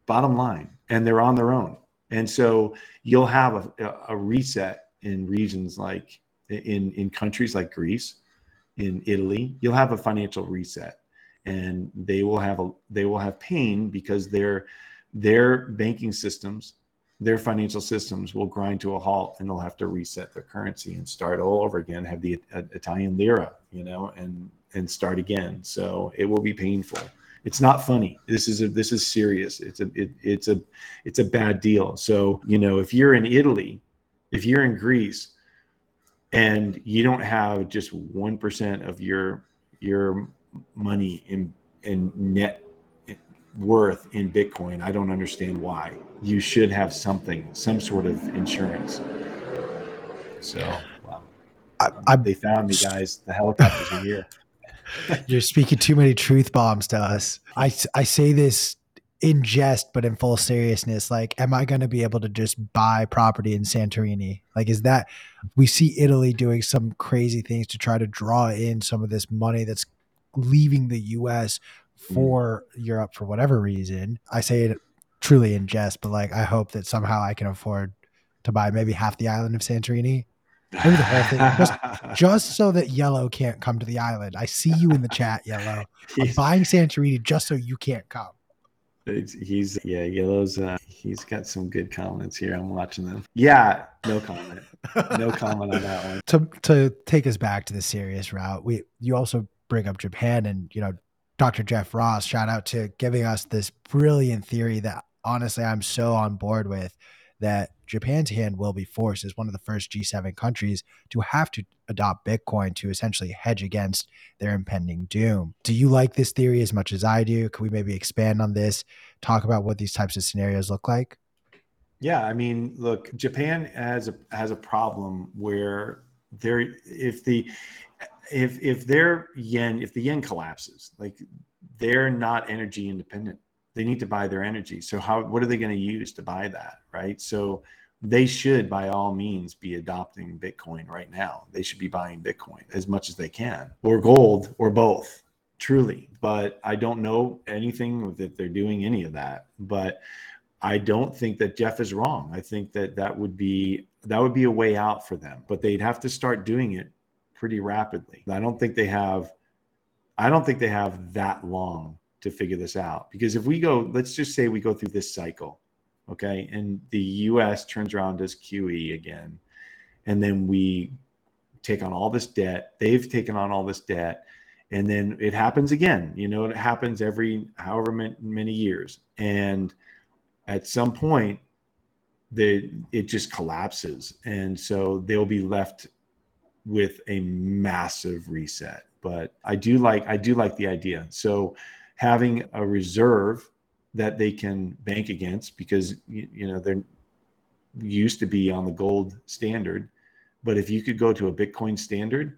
bottom line and they're on their own. And so you'll have a, a reset in regions like in in countries like greece in italy you'll have a financial reset and they will have a they will have pain because their their banking systems their financial systems will grind to a halt and they'll have to reset their currency and start all over again have the uh, italian lira you know and and start again. So it will be painful. It's not funny. This is a this is serious. It's a it, it's a it's a bad deal. So you know if you're in italy if you're in greece and you don't have just 1% of your your money in in net worth in Bitcoin. I don't understand why. You should have something, some sort of insurance. So, wow. I, I, they found me, guys. The helicopters are here. [LAUGHS] You're speaking too many truth bombs to us. I, I say this in jest, but in full seriousness. Like, am I going to be able to just buy property in Santorini? Like, is that we see Italy doing some crazy things to try to draw in some of this money that's leaving the US. For mm. Europe for whatever reason. I say it truly in jest, but like I hope that somehow I can afford to buy maybe half the island of Santorini. Maybe the whole thing, just, [LAUGHS] just so that Yellow can't come to the island. I see you in the chat, Yellow. [LAUGHS] I'm buying Santorini just so you can't come. He's yeah, Yellow's. Uh, he's got some good comments here. I'm watching them. Yeah, no comment. No [LAUGHS] comment on that one. To to take us back to the serious route, we you also bring up Japan and you know Dr. Jeff Ross, shout out to giving us this brilliant theory that honestly I'm so on board with that Japan's hand will be forced as one of the first G7 countries to have to adopt Bitcoin to essentially hedge against their impending doom. Do you like this theory as much as I do? Can we maybe expand on this? Talk about what these types of scenarios look like? Yeah, I mean, look, Japan has a has a problem where there if the if if their yen if the yen collapses, like they're not energy independent. They need to buy their energy. So how what are they going to use to buy that, right? So they should by all means be adopting Bitcoin right now. They should be buying Bitcoin as much as they can or gold or both, truly. But I don't know anything that they're doing any of that. But I don't think that Jeff is wrong. I think that that would be that would be a way out for them, but they'd have to start doing it pretty rapidly. I don't think they have I don't think they have that long to figure this out because if we go let's just say we go through this cycle, okay? And the US turns around does QE again and then we take on all this debt. They've taken on all this debt and then it happens again. You know, it happens every however many years and at some point the it just collapses and so they'll be left with a massive reset. But I do like I do like the idea. So having a reserve that they can bank against because you, you know they're used to be on the gold standard, but if you could go to a Bitcoin standard,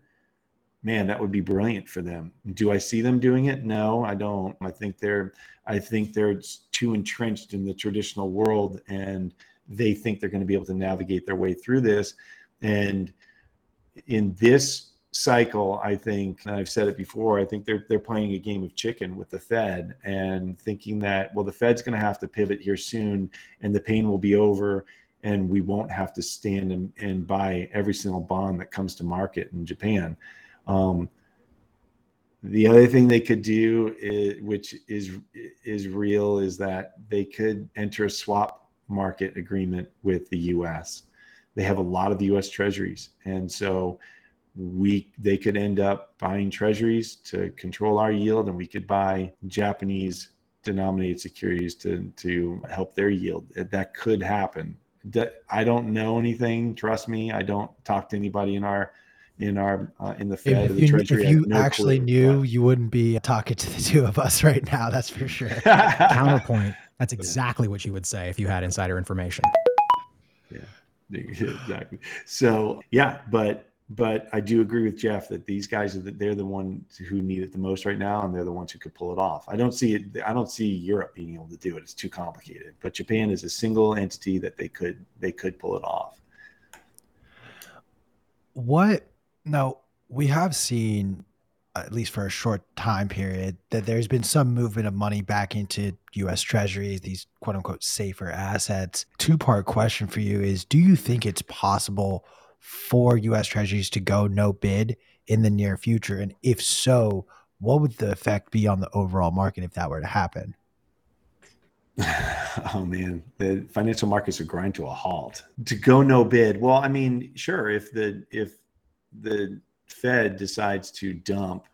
man, that would be brilliant for them. Do I see them doing it? No, I don't. I think they're I think they're too entrenched in the traditional world and they think they're going to be able to navigate their way through this and in this cycle, I think, and I've said it before, I think they're they're playing a game of chicken with the Fed and thinking that well, the Fed's going to have to pivot here soon, and the pain will be over, and we won't have to stand and, and buy every single bond that comes to market in Japan. Um, the other thing they could do, is, which is is real, is that they could enter a swap market agreement with the U.S they have a lot of the U.S. Treasuries, and so we they could end up buying Treasuries to control our yield, and we could buy Japanese denominated securities to to help their yield. That could happen. I don't know anything. Trust me, I don't talk to anybody in our in our uh, in the Fed if, or the Treasury. If you no actually clue, knew, but. you wouldn't be talking to the two of us right now. That's for sure. [LAUGHS] Counterpoint. That's exactly what you would say if you had insider information. Yeah. [LAUGHS] exactly. So yeah, but but I do agree with Jeff that these guys are the, they're the ones who need it the most right now, and they're the ones who could pull it off. I don't see it. I don't see Europe being able to do it. It's too complicated. But Japan is a single entity that they could they could pull it off. What? Now we have seen at least for a short time period, that there's been some movement of money back into US treasuries, these quote unquote safer assets. Two part question for you is Do you think it's possible for US treasuries to go no bid in the near future? And if so, what would the effect be on the overall market if that were to happen? [LAUGHS] oh man, the financial markets would grind to a halt. To go no bid. Well, I mean, sure, if the if the Fed decides to dump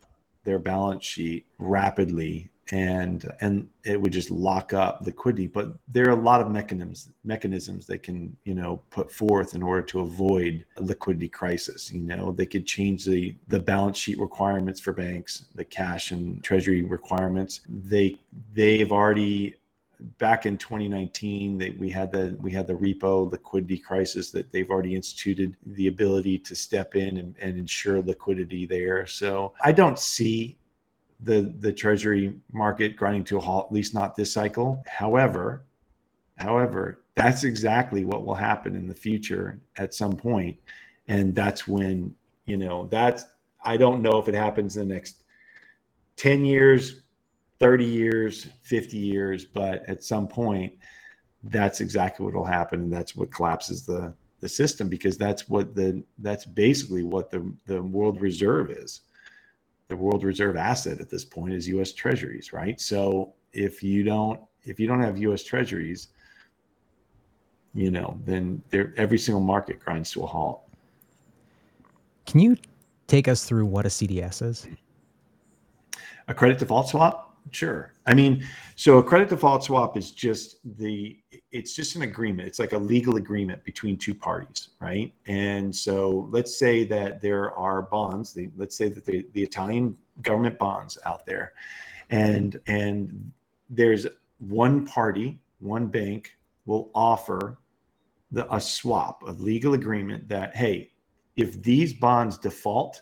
their balance sheet rapidly and and it would just lock up liquidity. But there are a lot of mechanisms mechanisms they can you know put forth in order to avoid a liquidity crisis. You know they could change the the balance sheet requirements for banks the cash and treasury requirements. They they've already back in 2019 they, we had the we had the repo liquidity crisis that they've already instituted the ability to step in and, and ensure liquidity there. So i don't see the the treasury market grinding to a halt at least not this cycle. However however that's exactly what will happen in the future at some point. And that's when you know that's i don't know if it happens in the next 10 years 30 years, 50 years, but at some point, that's exactly what will happen. And that's what collapses the the system because that's what the that's basically what the the world reserve is. The world reserve asset at this point is US treasuries, right? So if you don't if you don't have US treasuries, you know, then there every single market grinds to a halt. Can you take us through what a CDS is? A credit default swap Sure. I mean, so a credit default swap is just the it's just an agreement. It's like a legal agreement between two parties, right? And so let's say that there are bonds, the, let's say that the, the Italian government bonds out there and and there's one party, one bank will offer the a swap, a legal agreement that hey, if these bonds default,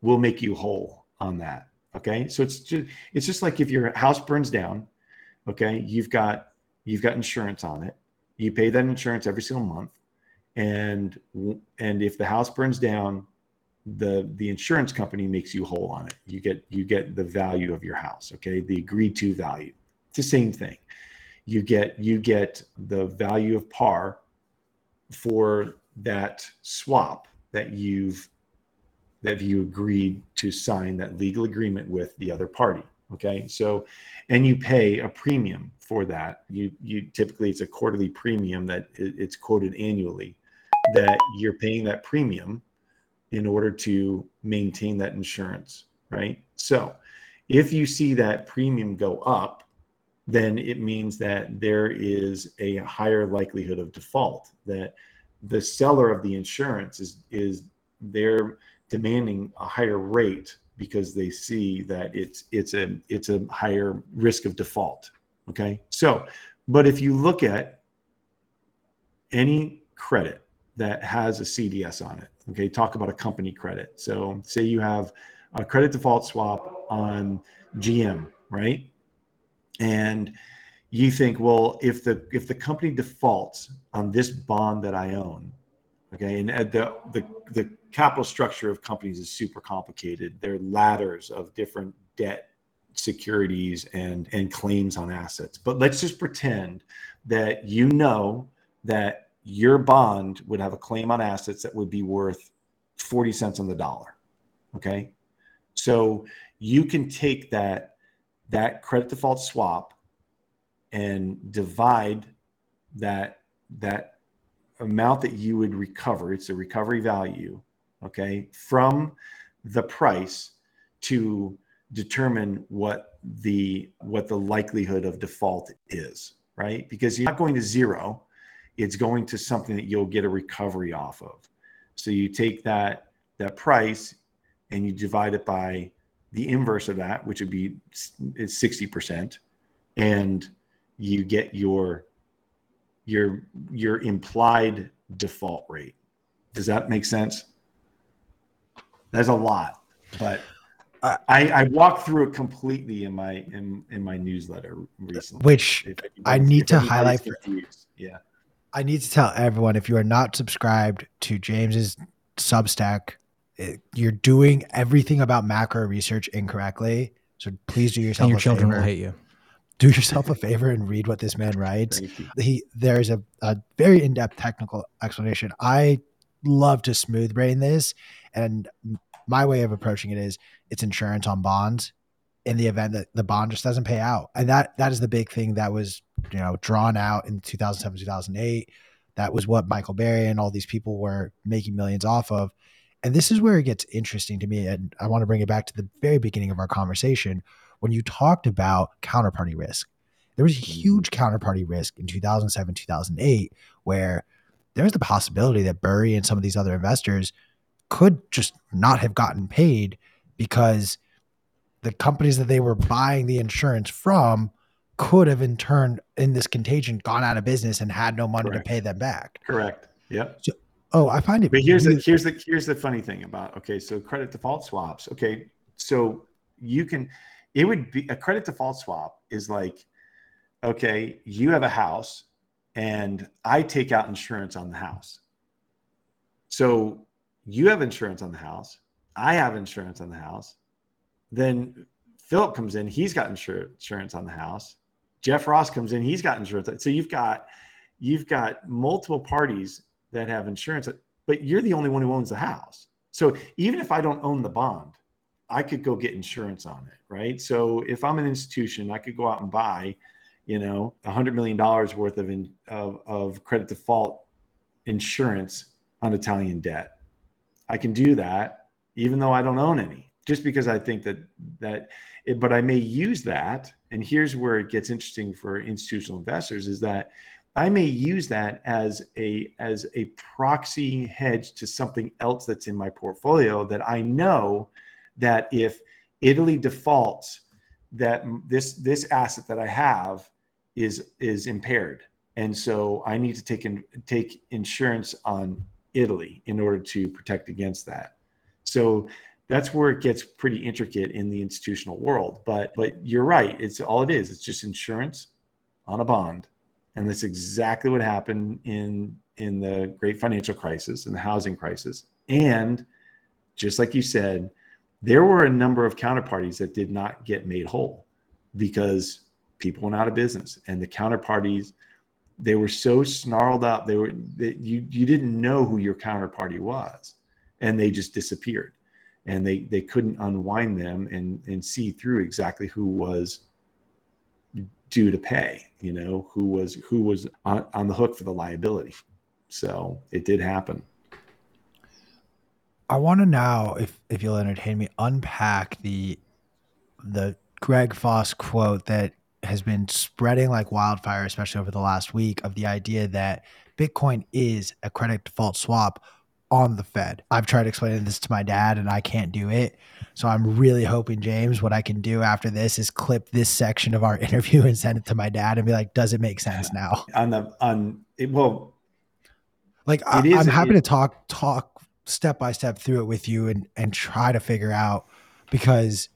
we'll make you whole on that Okay, so it's just it's just like if your house burns down, okay, you've got you've got insurance on it. You pay that insurance every single month, and and if the house burns down, the the insurance company makes you whole on it. You get you get the value of your house. Okay, the agreed to value. It's the same thing. You get you get the value of par for that swap that you've that you agreed to sign that legal agreement with the other party. Okay. So, and you pay a premium for that. You, you typically, it's a quarterly premium that it's quoted annually that you're paying that premium in order to maintain that insurance. Right. So, if you see that premium go up, then it means that there is a higher likelihood of default that the seller of the insurance is is there demanding a higher rate because they see that it's it's a it's a higher risk of default okay? So but if you look at any credit that has a cds on it okay talk about a company credit. So say you have a credit default swap on gm right? And you think well if the if the company defaults on this bond that i own okay and the the the capital structure of companies is super complicated. There are ladders of different debt securities and and claims on assets. But let's just pretend that you know that your bond would have a claim on assets that would be worth 40 cents on the dollar. Okay? So you can take that that credit default swap and divide that that amount that you would recover it's a recovery value okay, from the price to determine what the what the likelihood of default is, right? Because you're not going to zero, it's going to something that you'll get a recovery off of. So you take that that price and you divide it by the inverse of that, which would be it's 60%, and you get your your your implied default rate. Does that make sense? There's a lot, but I, I walked through it completely in my in in my newsletter recently. Which if, if, I need to highlight. For, yeah, I need to tell everyone if you are not subscribed to James's Substack, it, you're doing everything about macro research incorrectly. So please do yourself. And your children favor. will hate you. Do yourself a favor and read what this man writes. He there's a, a very in depth technical explanation. I love to smooth brain this, and my way of approaching it is it's insurance on bonds in the event that the bond just doesn't pay out. And that that is the big thing that was, you know, drawn out in 2007, 2008. That was what Michael Burry and all these people were making millions off of. And this is where it gets interesting to me. And I want to bring it back to the very beginning of our conversation when you talked about counterparty risk. There was a huge counterparty risk in 2007, 2008, where there was the possibility that Burry and some of these other investors could just not have gotten paid because the companies that they were buying the insurance from could have in turn in this contagion gone out of business and had no money Correct. to pay them back. Correct. Yep. So, oh, I find it. But here's really- the here's the here's the funny thing about okay, so credit default swaps. Okay, so you can it would be a credit default swap is like okay, you have a house and I take out insurance on the house. So you have insurance on the house. I have insurance on the house. Then Philip comes in, he's got insurance on the house. Jeff Ross comes in, he's got insurance. So you've got you've got multiple parties that have insurance, but you're the only one who owns the house. So even if I don't own the bond, I could go get insurance on it, right? So if I'm an institution, I could go out and buy, you know, a hundred million dollars worth of, in, of of credit default insurance on Italian debt I can do that even though I don't own any. just because I think that that it, but I may use that and here's where it gets interesting for institutional investors is that I may use that as a as a proxy hedge to something else that's in my portfolio that I know that if Italy defaults that this this asset that I have is is impaired and so I need to take in, take insurance on Italy in order to protect against that. So that's where it gets pretty intricate in the institutional world. But but you're right. It's all it is. It's just insurance on a bond, and that's exactly what happened in in the great financial crisis and the housing crisis. And just like you said, there were a number of counterparties that did not get made whole because people went out of business, and the counterparties they were so snarled up they were that you you didn't know who your counterparty was. And they just disappeared. And they they couldn't unwind them and and see through exactly who was due to pay you know who was who was on, on the hook for the liability. So it did happen. I want to now if if you'll entertain me unpack the the greg foss quote that has been spreading like wildfire especially over the last week of the idea that bitcoin is a credit default swap on the Fed. I've tried explaining this to my dad and I can't do it. So I'm really hoping, James, what I can do after this is clip this section of our [LAUGHS] interview and send it to my dad and be like, does it make sense now? On the, on, it, well, like I, am happy it, to talk, talk step by step through it with you and, and try to figure out because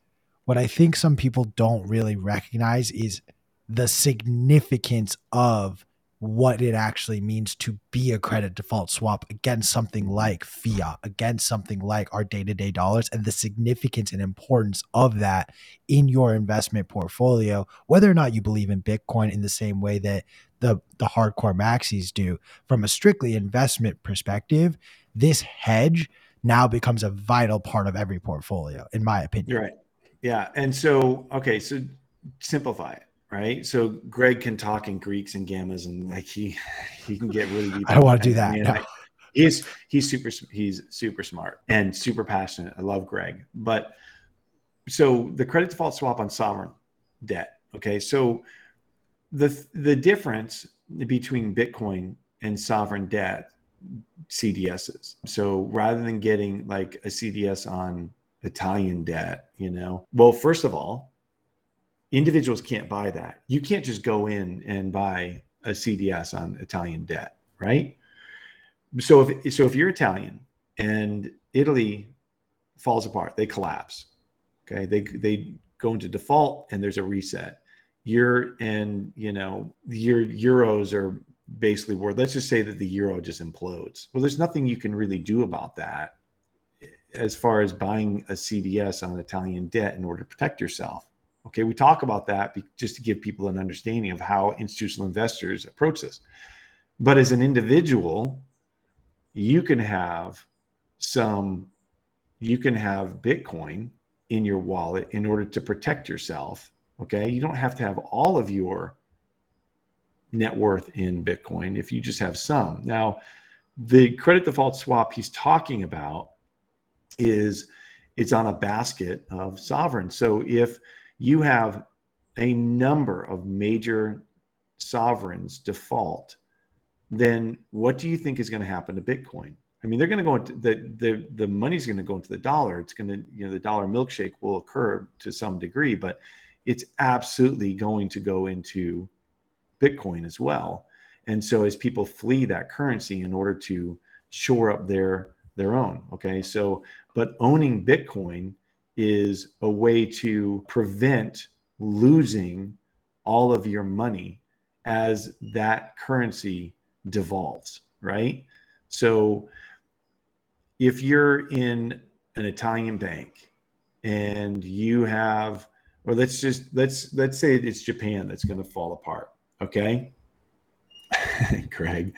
what I think some people don't really recognize is the significance of what it actually means to be a credit default swap against something like fiat, against something like our day to day dollars, and the significance and importance of that in your investment portfolio, whether or not you believe in Bitcoin in the same way that the, the hardcore maxis do. From a strictly investment perspective, this hedge now becomes a vital part of every portfolio, in my opinion. You're right. Yeah. And so, okay, so simplify it right? So Greg can talk in Greeks and gammas, and like he [LAUGHS] he can get really deep. I don't want to do that. no. he's he's super he's super smart and super passionate. I love Greg, but so the credit default swap on sovereign debt. Okay, so the the difference between Bitcoin and sovereign debt CDSs. So rather than getting like a CDS on Italian debt, you know, well, first of all, individuals can't buy that. You can't just go in and buy a CDS on Italian debt, right? So if so if you're Italian and Italy falls apart, they collapse. Okay, they they go into default and there's a reset. You're and you know your euros are basically worth. Let's just say that the euro just implodes. Well, there's nothing you can really do about that as far as buying a CDS on Italian debt in order to protect yourself. Okay, we talk about that just to give people an understanding of how institutional investors approach this. But as an individual, you can have some, you can have Bitcoin in your wallet in order to protect yourself. Okay, you don't have to have all of your net worth in Bitcoin if you just have some. Now, the credit default swap he's talking about is it's on a basket of sovereigns. So if you have a number of major sovereigns default, then what do you think is going to happen to Bitcoin? I mean, they're going to go into the the the money's going to go into the dollar. It's going to you know the dollar milkshake will occur to some degree, but it's absolutely going to go into Bitcoin as well. And so as people flee that currency in order to shore up their their own, okay. So, but owning Bitcoin is a way to prevent losing all of your money as that currency devolves, right? So if you're in an Italian bank and you have or let's just let's let's say it's Japan that's going to fall apart, okay? [LAUGHS] Craig.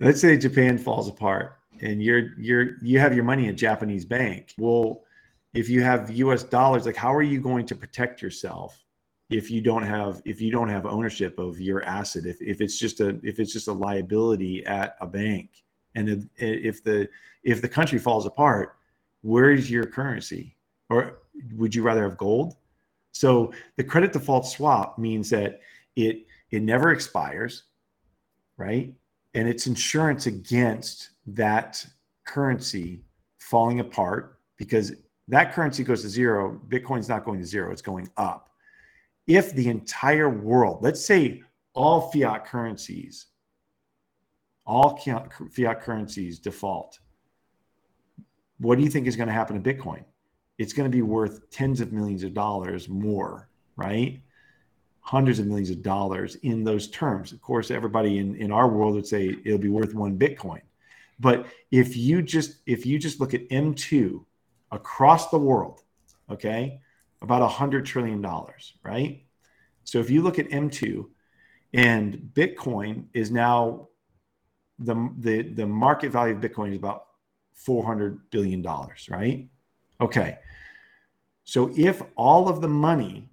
Let's say Japan falls apart and you're you're you have your money in Japanese bank. Well, if you have US dollars, like how are you going to protect yourself if you don't have if you don't have ownership of your asset if, if it's just a if it's just a liability at a bank and if, if the if the country falls apart where's your currency or would you rather have gold? So the credit default swap means that it it never expires, right? And it's insurance against that currency falling apart because that currency goes to zero. Bitcoin's not going to zero, it's going up. If the entire world, let's say all fiat currencies, all fiat currencies default, what do you think is going to happen to Bitcoin? It's going to be worth tens of millions of dollars more, right? Hundreds of millions of dollars in those terms. Of course, everybody in, in our world would say it'll be worth one Bitcoin. But if you just if you just look at M2 across the world, okay, about a hundred trillion dollars, right? So if you look at M2 and Bitcoin is now the the the market value of Bitcoin is about 400 billion dollars, right? Okay. So if all of the money,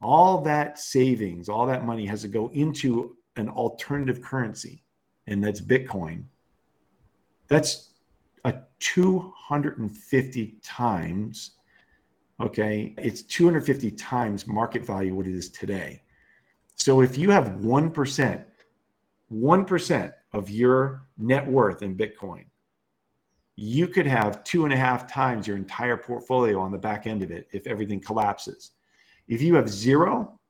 all that savings, all that money has to go into an alternative currency, and that's Bitcoin, that's a 250 times, okay? It's 250 times market value what it is today. So if you have 1%, 1% of your net worth in Bitcoin, you could have two and a half times your entire portfolio on the back end of it if everything collapses. If you have zero,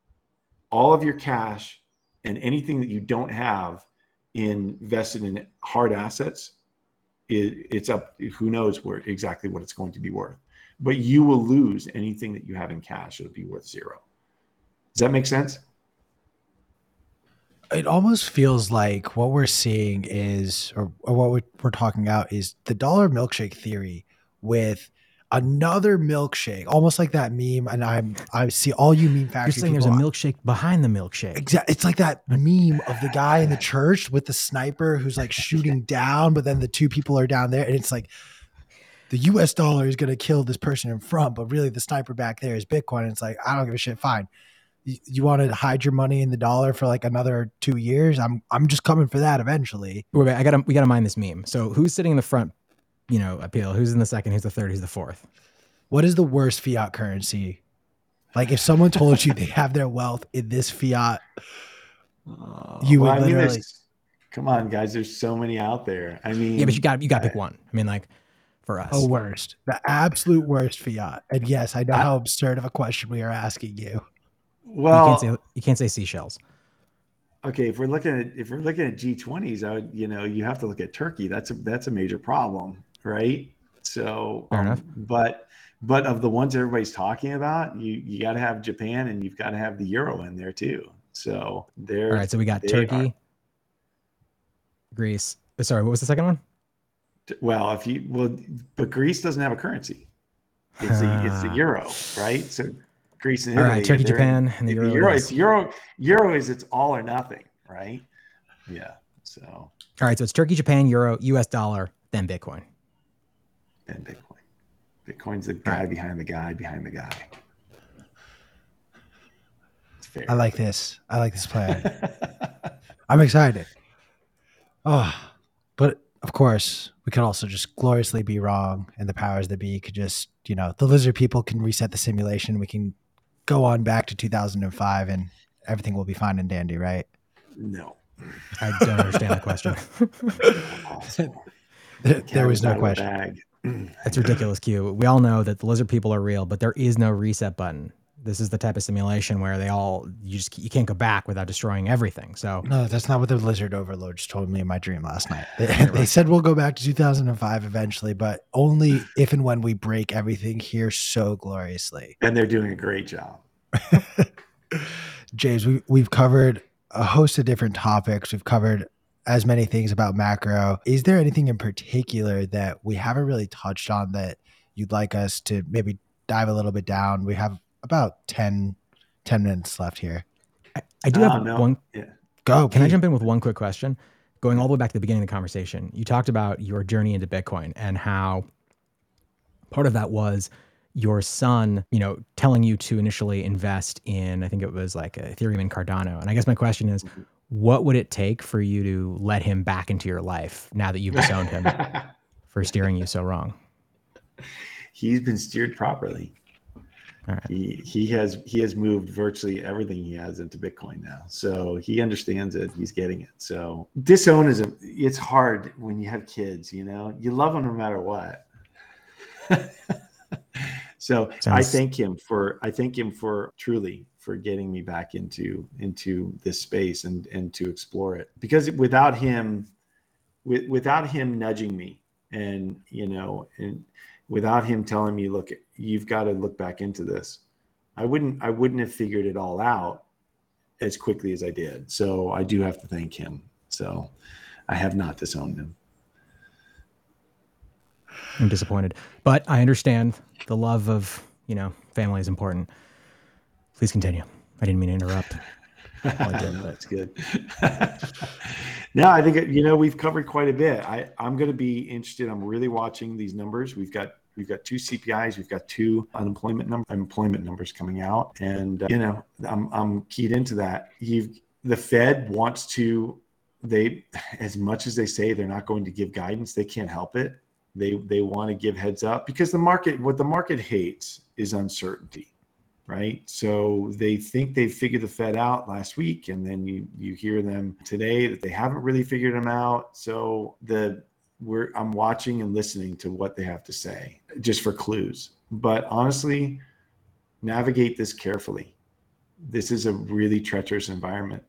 all of your cash and anything that you don't have invested in hard assets, it, it's up. Who knows where exactly what it's going to be worth? But you will lose anything that you have in cash. It'll be worth zero. Does that make sense? it almost feels like what we're seeing is, or, or what we're, we're talking about is the dollar milkshake theory with another milkshake, almost like that meme. And I'm I see all you meme factory. You're saying there's a milkshake behind the milkshake. Exactly. It's like that meme of the guy in the church with the sniper who's like shooting [LAUGHS] down, but then the two people are down there, and it's like the U.S. dollar is going to kill this person in front, but really the sniper back there is Bitcoin. And it's like I don't give a shit. Fine you, you want to hide your money in the dollar for like another two years, I'm I'm just coming for that eventually. Wait, wait I gotta we gotta mind this meme. So who's sitting in the front, you know, appeal? Who's in the second? Who's the third? Who's the fourth? What is the worst fiat currency? Like if someone told you they have their wealth in this fiat, uh, you well, would literally. I mean, come on, guys. There's so many out there. I mean, yeah, but you got you got to pick one. I mean, like for us, the worst, the absolute worst fiat. And yes, I know I, how absurd of a question we are asking you. Well, you can't say, you can't say seashells. Okay, if we're looking at if we're looking at G20s, I would you know you have to look at Turkey. That's a that's a major problem, right? So, Fair um, but but of the ones everybody's talking about, you you got to have Japan and you've got to have the euro in there too. So there. All right, so we got Turkey, are. Greece. Uh, sorry, what was the second one? Well, if you well, but Greece doesn't have a currency. It's the it's the euro, right? So Greece and Italy. All right, Turkey, Japan, and the Euro. Euro it's Euro. Euro is it's all or nothing, right? Yeah. So. All right, so it's Turkey, Japan, Euro, U.S. dollar, then Bitcoin. Then Bitcoin. Bitcoin's the guy behind the guy behind the guy. I like this. I like this plan. [LAUGHS] I'm excited. Oh, but of course, we could also just gloriously be wrong, and the powers that be could just, you know, the lizard people can reset the simulation. We can go on back to 2005 and everything will be fine and dandy, right? No. I don't understand the question. [LAUGHS] there, [LAUGHS] there was no question. [CLEARS THROAT] That's ridiculous, Q. We all know that the lizard people are real, but there is no reset button. This is the type of simulation where they all you just you can't go back without destroying everything. So no, that's not what the lizard overlords told me in my dream last night. They, [LAUGHS] they said we'll go back to 2005 eventually, but only if and when we break everything here so gloriously. And they're doing a great job. [LAUGHS] James, we, we've covered a host of different topics. We've covered as many things about macro. Is there anything in particular that we haven't really touched on that you'd like us to maybe dive a little bit down? We have about 10, 10 minutes left here. I, I do have uh, no. one. Yeah. Go. Can please. I jump in with one quick question? Going all the way back to the beginning of the conversation, you talked about your journey into Bitcoin and how part of that was your son, you know, telling you to initially invest in, I think it was like Ethereum and Cardano. And I guess my question is, mm-hmm. What would it take for you to let him back into your life now that you've disowned him [LAUGHS] for steering you so wrong? He's been steered properly. Right. He he has he has moved virtually everything he has into Bitcoin now. So he understands it. He's getting it. So disown is a, it's hard when you have kids, you know. You love them no matter what. [LAUGHS] so Sounds... I thank him for I thank him for truly for getting me back into into this space and and to explore it. Because without him with, without him nudging me and you know and without him telling me, look, you've got to look back into this. I wouldn't I wouldn't have figured it all out as quickly as I did. So I do have to thank him. So I have not disowned him. I'm disappointed, but I understand the love of you know family is important. Please continue. I didn't mean to interrupt. [LAUGHS] That's good. [LAUGHS] no, I think you know we've covered quite a bit. I I'm going to be interested. I'm really watching these numbers. We've got we've got two CPIs, we've got two unemployment number employment numbers coming out, and uh, you know I'm I'm keyed into that. You've the Fed wants to they [LAUGHS] as much as they say they're not going to give guidance, they can't help it. They they want to give heads up because the market what the market hates is uncertainty right? So they think they figured the Fed out last week, and then you you hear them today that they haven't really figured them out. So the we're I'm watching and listening to what they have to say just for clues. But honestly, navigate this carefully. This is a really treacherous environment.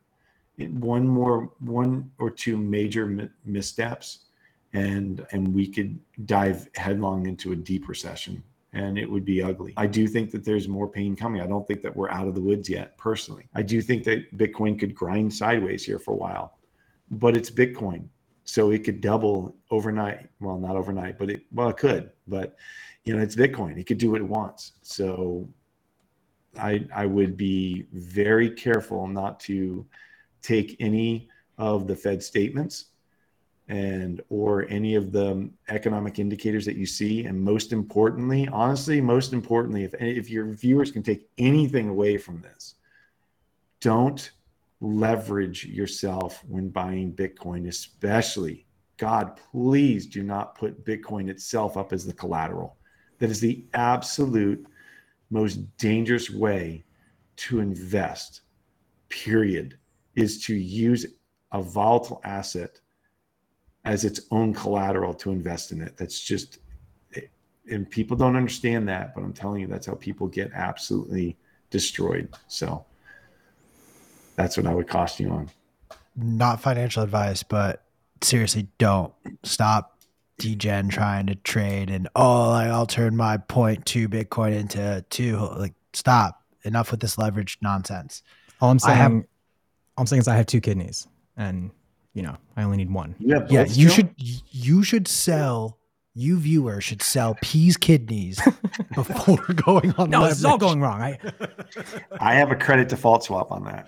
One more, one or two major missteps, and and we could dive headlong into a deep recession and it would be ugly. I do think that there's more pain coming. I don't think that we're out of the woods yet, personally. I do think that Bitcoin could grind sideways here for a while, but it's Bitcoin. So it could double overnight. Well, not overnight, but it, well, it could, but you know, it's Bitcoin. It could do what it wants. So I, I would be very careful not to take any of the Fed statements and or any of the economic indicators that you see. And most importantly honestly most importantly if if your viewers can take anything away from this don't leverage yourself when buying bitcoin especially god please do not put bitcoin itself up as the collateral. That is the absolute most dangerous way to invest period is to use a volatile asset as its own collateral to invest in it. That's just, and people don't understand that, but I'm telling you, that's how people get absolutely destroyed. So that's what I would cost you on. Not financial advice, but seriously, don't stop degen trying to trade and oh, like I'll turn my point two Bitcoin into two. Like, stop. Enough with this leverage nonsense. All I'm saying, have, all I'm saying is I have two kidneys, and you know, I only need one. Yeah, yeah. You should you should sell. You viewer should sell peas kidneys [LAUGHS] before going on. No, leverage. this is all going wrong. I I have a credit default swap on that.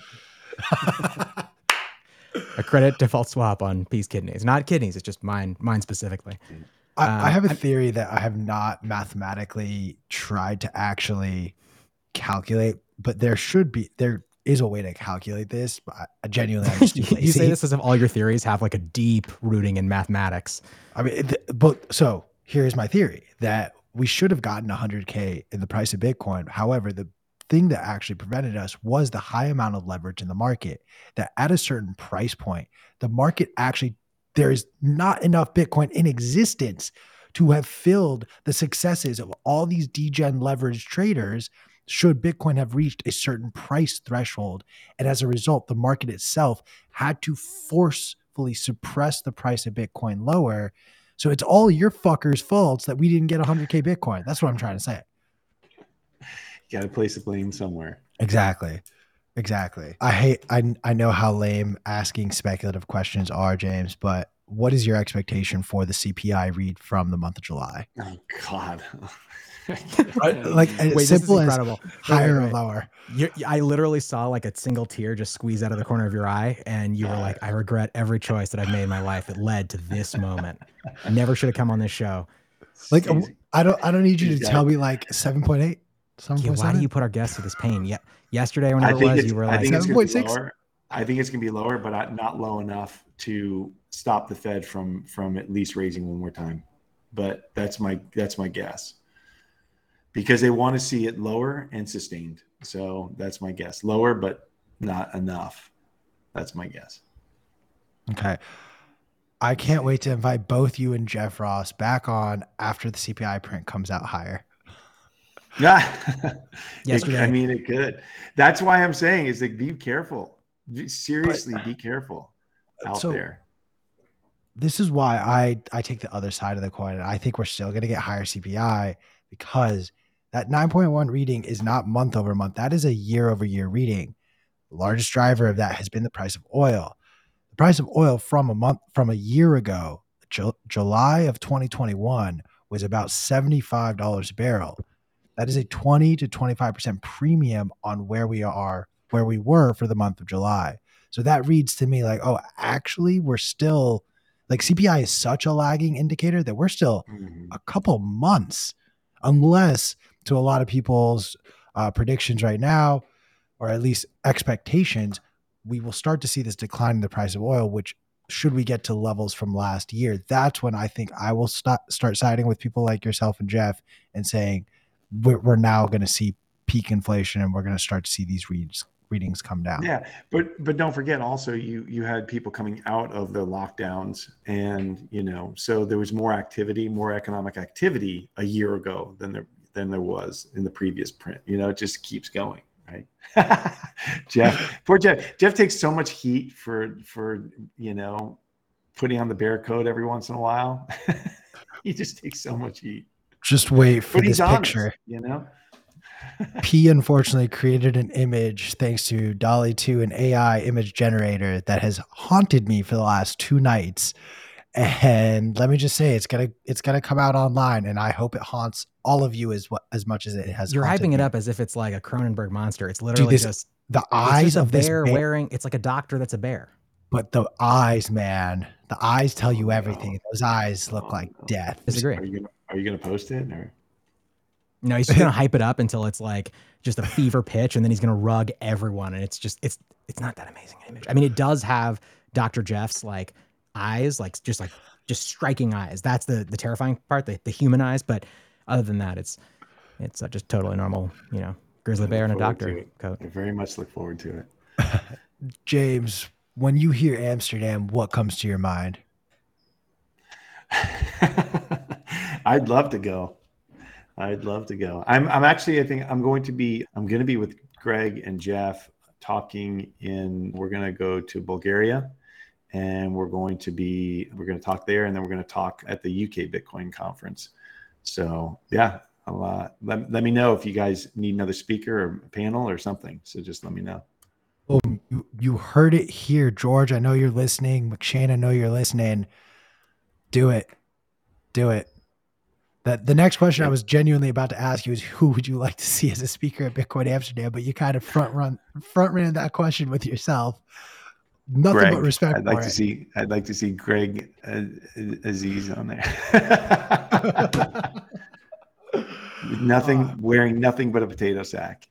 [LAUGHS] a credit default swap on peas kidneys, not kidneys. It's just mine, mine specifically. I, uh, I have a theory that I have not mathematically tried to actually calculate, but there should be there is a way to calculate this, but I genuinely I'm [LAUGHS] just you say this as if all your theories have like a deep rooting in mathematics. I mean, but so here's my theory that we should have gotten 100k in the price of Bitcoin. However, the thing that actually prevented us was the high amount of leverage in the market. That at a certain price point, the market actually there is not enough Bitcoin in existence to have filled the successes of all these degen leverage traders should Bitcoin have reached a certain price threshold. And as a result, the market itself had to forcefully suppress the price of Bitcoin lower. So it's all your fuckers' faults that we didn't get 100K Bitcoin. That's what I'm trying to say. You got to place the blame somewhere. Exactly. Exactly. I hate, I, I know how lame asking speculative questions are, James, but what is your expectation for the CPI read from the month of July? Oh, God. [LAUGHS] like as Wait, simple as higher or lower. You, I literally saw like a single tear just squeeze out of the corner of your eye, and you were like, "I regret every choice that I've made in my life. It led to this moment. I never should have come on this show." Like, I don't, I don't need you to tell me like seven point eight. Yeah, why do you put our guests to this pain? Yeah, yesterday when it was, you were like seven point six. I think it's gonna be lower, but not low enough to stop the Fed from from at least raising one more time. But that's my that's my guess because they want to see it lower and sustained. So that's my guess. Lower, but not enough. That's my guess. Okay. I can't wait to invite both you and Jeff Ross back on after the CPI print comes out higher. [LAUGHS] Yeah. I mean, it could. That's why I'm saying is like, be careful. Seriously, but, be careful uh, out so, there. This is why I, I take the other side of the coin. I think we're still going to get higher CPI because that 9.1 reading is not month over month. That is a year over year reading. The largest driver of that has been the price of oil. The price of oil from a month from a year ago, Ju- July of 2021, was about $75 a barrel. That is a 20 to 25% premium on where we are, where we were for the month of July. So that reads to me like, oh, actually, we're still like CPI is such a lagging indicator that we're still mm-hmm. a couple months, unless to a lot of people's uh, predictions right now, or at least expectations, we will start to see this decline in the price of oil, which should we get to levels from last year, that's when I think I will start start siding with people like yourself and Jeff and saying we're, we're now going to see peak inflation and we're going to start to see these reads readings come down. Yeah, but but don't forget also you you had people coming out of the lockdowns and you know so there was more activity, more economic activity a year ago than there than there was in the previous print. You know, it just keeps going right? [LAUGHS] Jeff, poor Jeff. Jeff takes so much heat for for you know putting on the bear coat every once in a while. [LAUGHS] he just takes so much heat. Just wait for but this picture. You know. [LAUGHS] P unfortunately created an image thanks to DALL-E 2, an AI image generator that has haunted me for the last two nights and let me just say it's gonna it's gonna come out online and i hope it haunts all of you as what as much as it has you're hyping me. it up as if it's like a cronenberg monster. It's literally Dude, this, just the eyes just of bear, bear wearing it's like a doctor that's a bear. But the eyes man the eyes tell you oh, everything those eyes look oh, like death. Disagree. Are you gonna, are you gonna post it or? No he's just gonna [LAUGHS] hype it up until it's like just a fever pitch and then he's gonna rug everyone and it's just it's it's not that amazing an image. I mean it does have dr jeff's like eyes, like just like just striking eyes. That's the the terrifying part, the, the human eyes. But other than that, it's it's uh, just totally normal, you know, grizzly bear and a doctor coat. I very much look forward to it. [LAUGHS] James, when you hear Amsterdam, what comes to your mind? [LAUGHS] I'd love to go. I'd love to go. I'm I'm actually I think I'm going to be I'm going to be with Greg and Jeff talking in we're going to go to Bulgaria and we're going to be we're going to talk there and then we're going to talk at the uk bitcoin conference so yeah uh, let, let me know if you guys need another speaker or panel or something. So just let me know. Well you, you heard it here george. I know you're listening. Mcshane i know you're listening. Do it. Do it. That the next question I was genuinely about to ask you is who would you like to see as a speaker at Bitcoin Amsterdam? But you kind of front run front ran that question with yourself nothing Greg. but respect. I'd like to it. see. I'd like to see Greg Aziz on there. [LAUGHS] nothing uh, wearing nothing but a potato sack.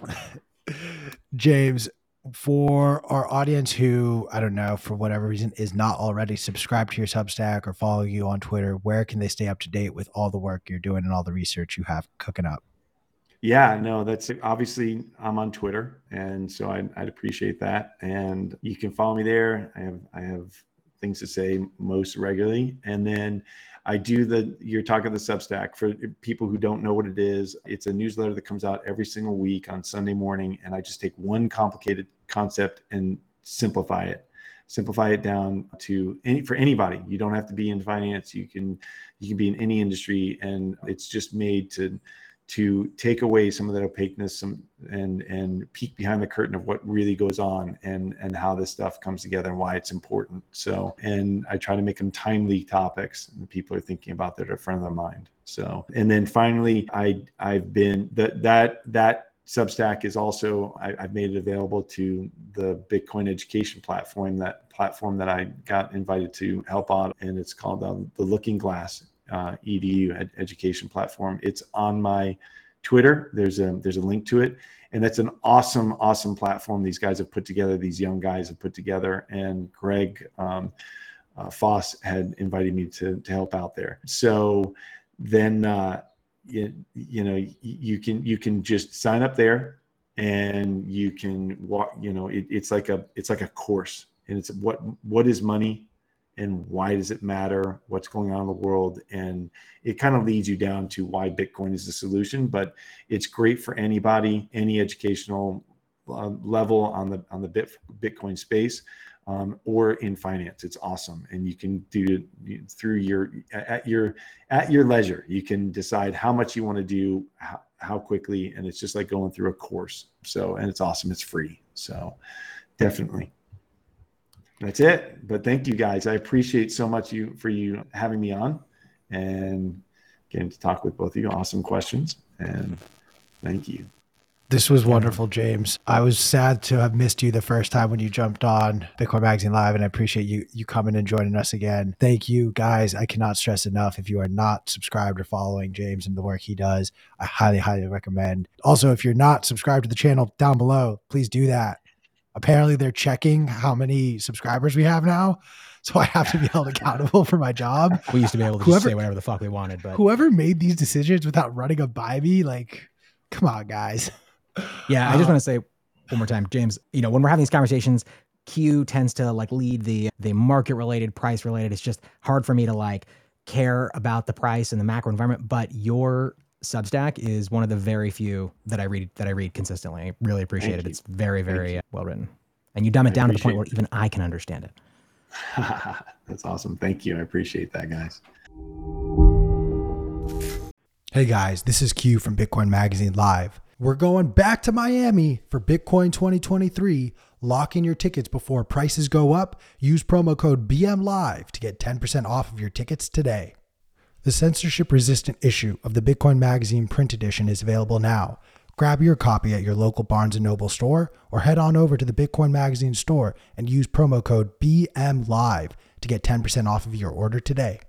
[LAUGHS] James, for our audience who I don't know for whatever reason is not already subscribed to your Substack or following you on Twitter, where can they stay up to date with all the work you're doing and all the research you have cooking up? Yeah, no, that's obviously I'm on Twitter, and so I'd, I'd, appreciate that. And you can follow me there. I have I have things to say most regularly, and then I do the you're talking the Substack for people who don't know what it is. It's a newsletter that comes out every single week on Sunday morning, and I just take one complicated concept and simplify it simplify it down to any for anybody you don't have to be in finance you can you can be in any industry and it's just made to to take away some of that opaqueness some, and and peek behind the curtain of what really goes on and and how this stuff comes together and why it's important. So and i try to make them timely topics and people are thinking about that are front of their mind. So and then finally i i've been that that that substack is also I, have made it available to the bitcoin education platform that platform that i got invited to help out and it's called um, the looking glass uh, edu ed- education platform. It's on my Twitter. There's a there's a link to it, and that's an awesome awesome platform. These guys have put together. These young guys have put together, and Greg um, uh, Foss had invited me to to help out there. So then. Uh, you, you know you can you can just sign up there and you can walk you know it, it's like a it's like a course and it's what what is money and why does it matter what's going on in the world? And it kind of leads you down to why bitcoin is the solution but it's great for anybody any educational uh, level on the on the bit bitcoin space um, or in finance. It's awesome and you can do it through your at your at your leisure. You can decide how much you want to do how, how quickly and it's just like going through a course. So and it's awesome. It's free. So definitely that's it but thank you guys i appreciate so much you for you having me on and getting to talk with both of you awesome questions and thank you this was wonderful, James. I was sad to have missed you the first time when you jumped on Bitcoin Magazine Live, and I appreciate you you coming and joining us again. Thank you, guys. I cannot stress enough. If you are not subscribed or following James and the work he does, I highly, highly recommend. Also, if you're not subscribed to the channel down below, please do that. Apparently, they're checking how many subscribers we have now so I have to be held accountable for my job. We used to be able to whoever, say whatever the fuck we wanted, but whoever made these decisions without running a by me, like, come on, guys. Yeah, I just uh, want to say one more time, James. You know, when we're having these conversations, Q tends to like lead the the market related, price related. It's just hard for me to like care about the price and the macro environment. But your Substack is one of the very few that I read that I read consistently. I really appreciate Thank it. You. It's very very uh, well written, and you dumb it I down to the point where even I can understand it. [LAUGHS] That's awesome. Thank you. I appreciate that, guys. Hey guys, this is Q from Bitcoin Magazine Live. We're going back to Miami for Bitcoin 2023. Lock in your tickets before prices go up. Use promo code BMLive to get 10% off of your tickets today. The censorship resistant issue of the Bitcoin Magazine print edition is available now. Grab your copy at your local Barnes & Noble store or head on over to the Bitcoin Magazine store and use promo code BMLive to get 10% off of your order today.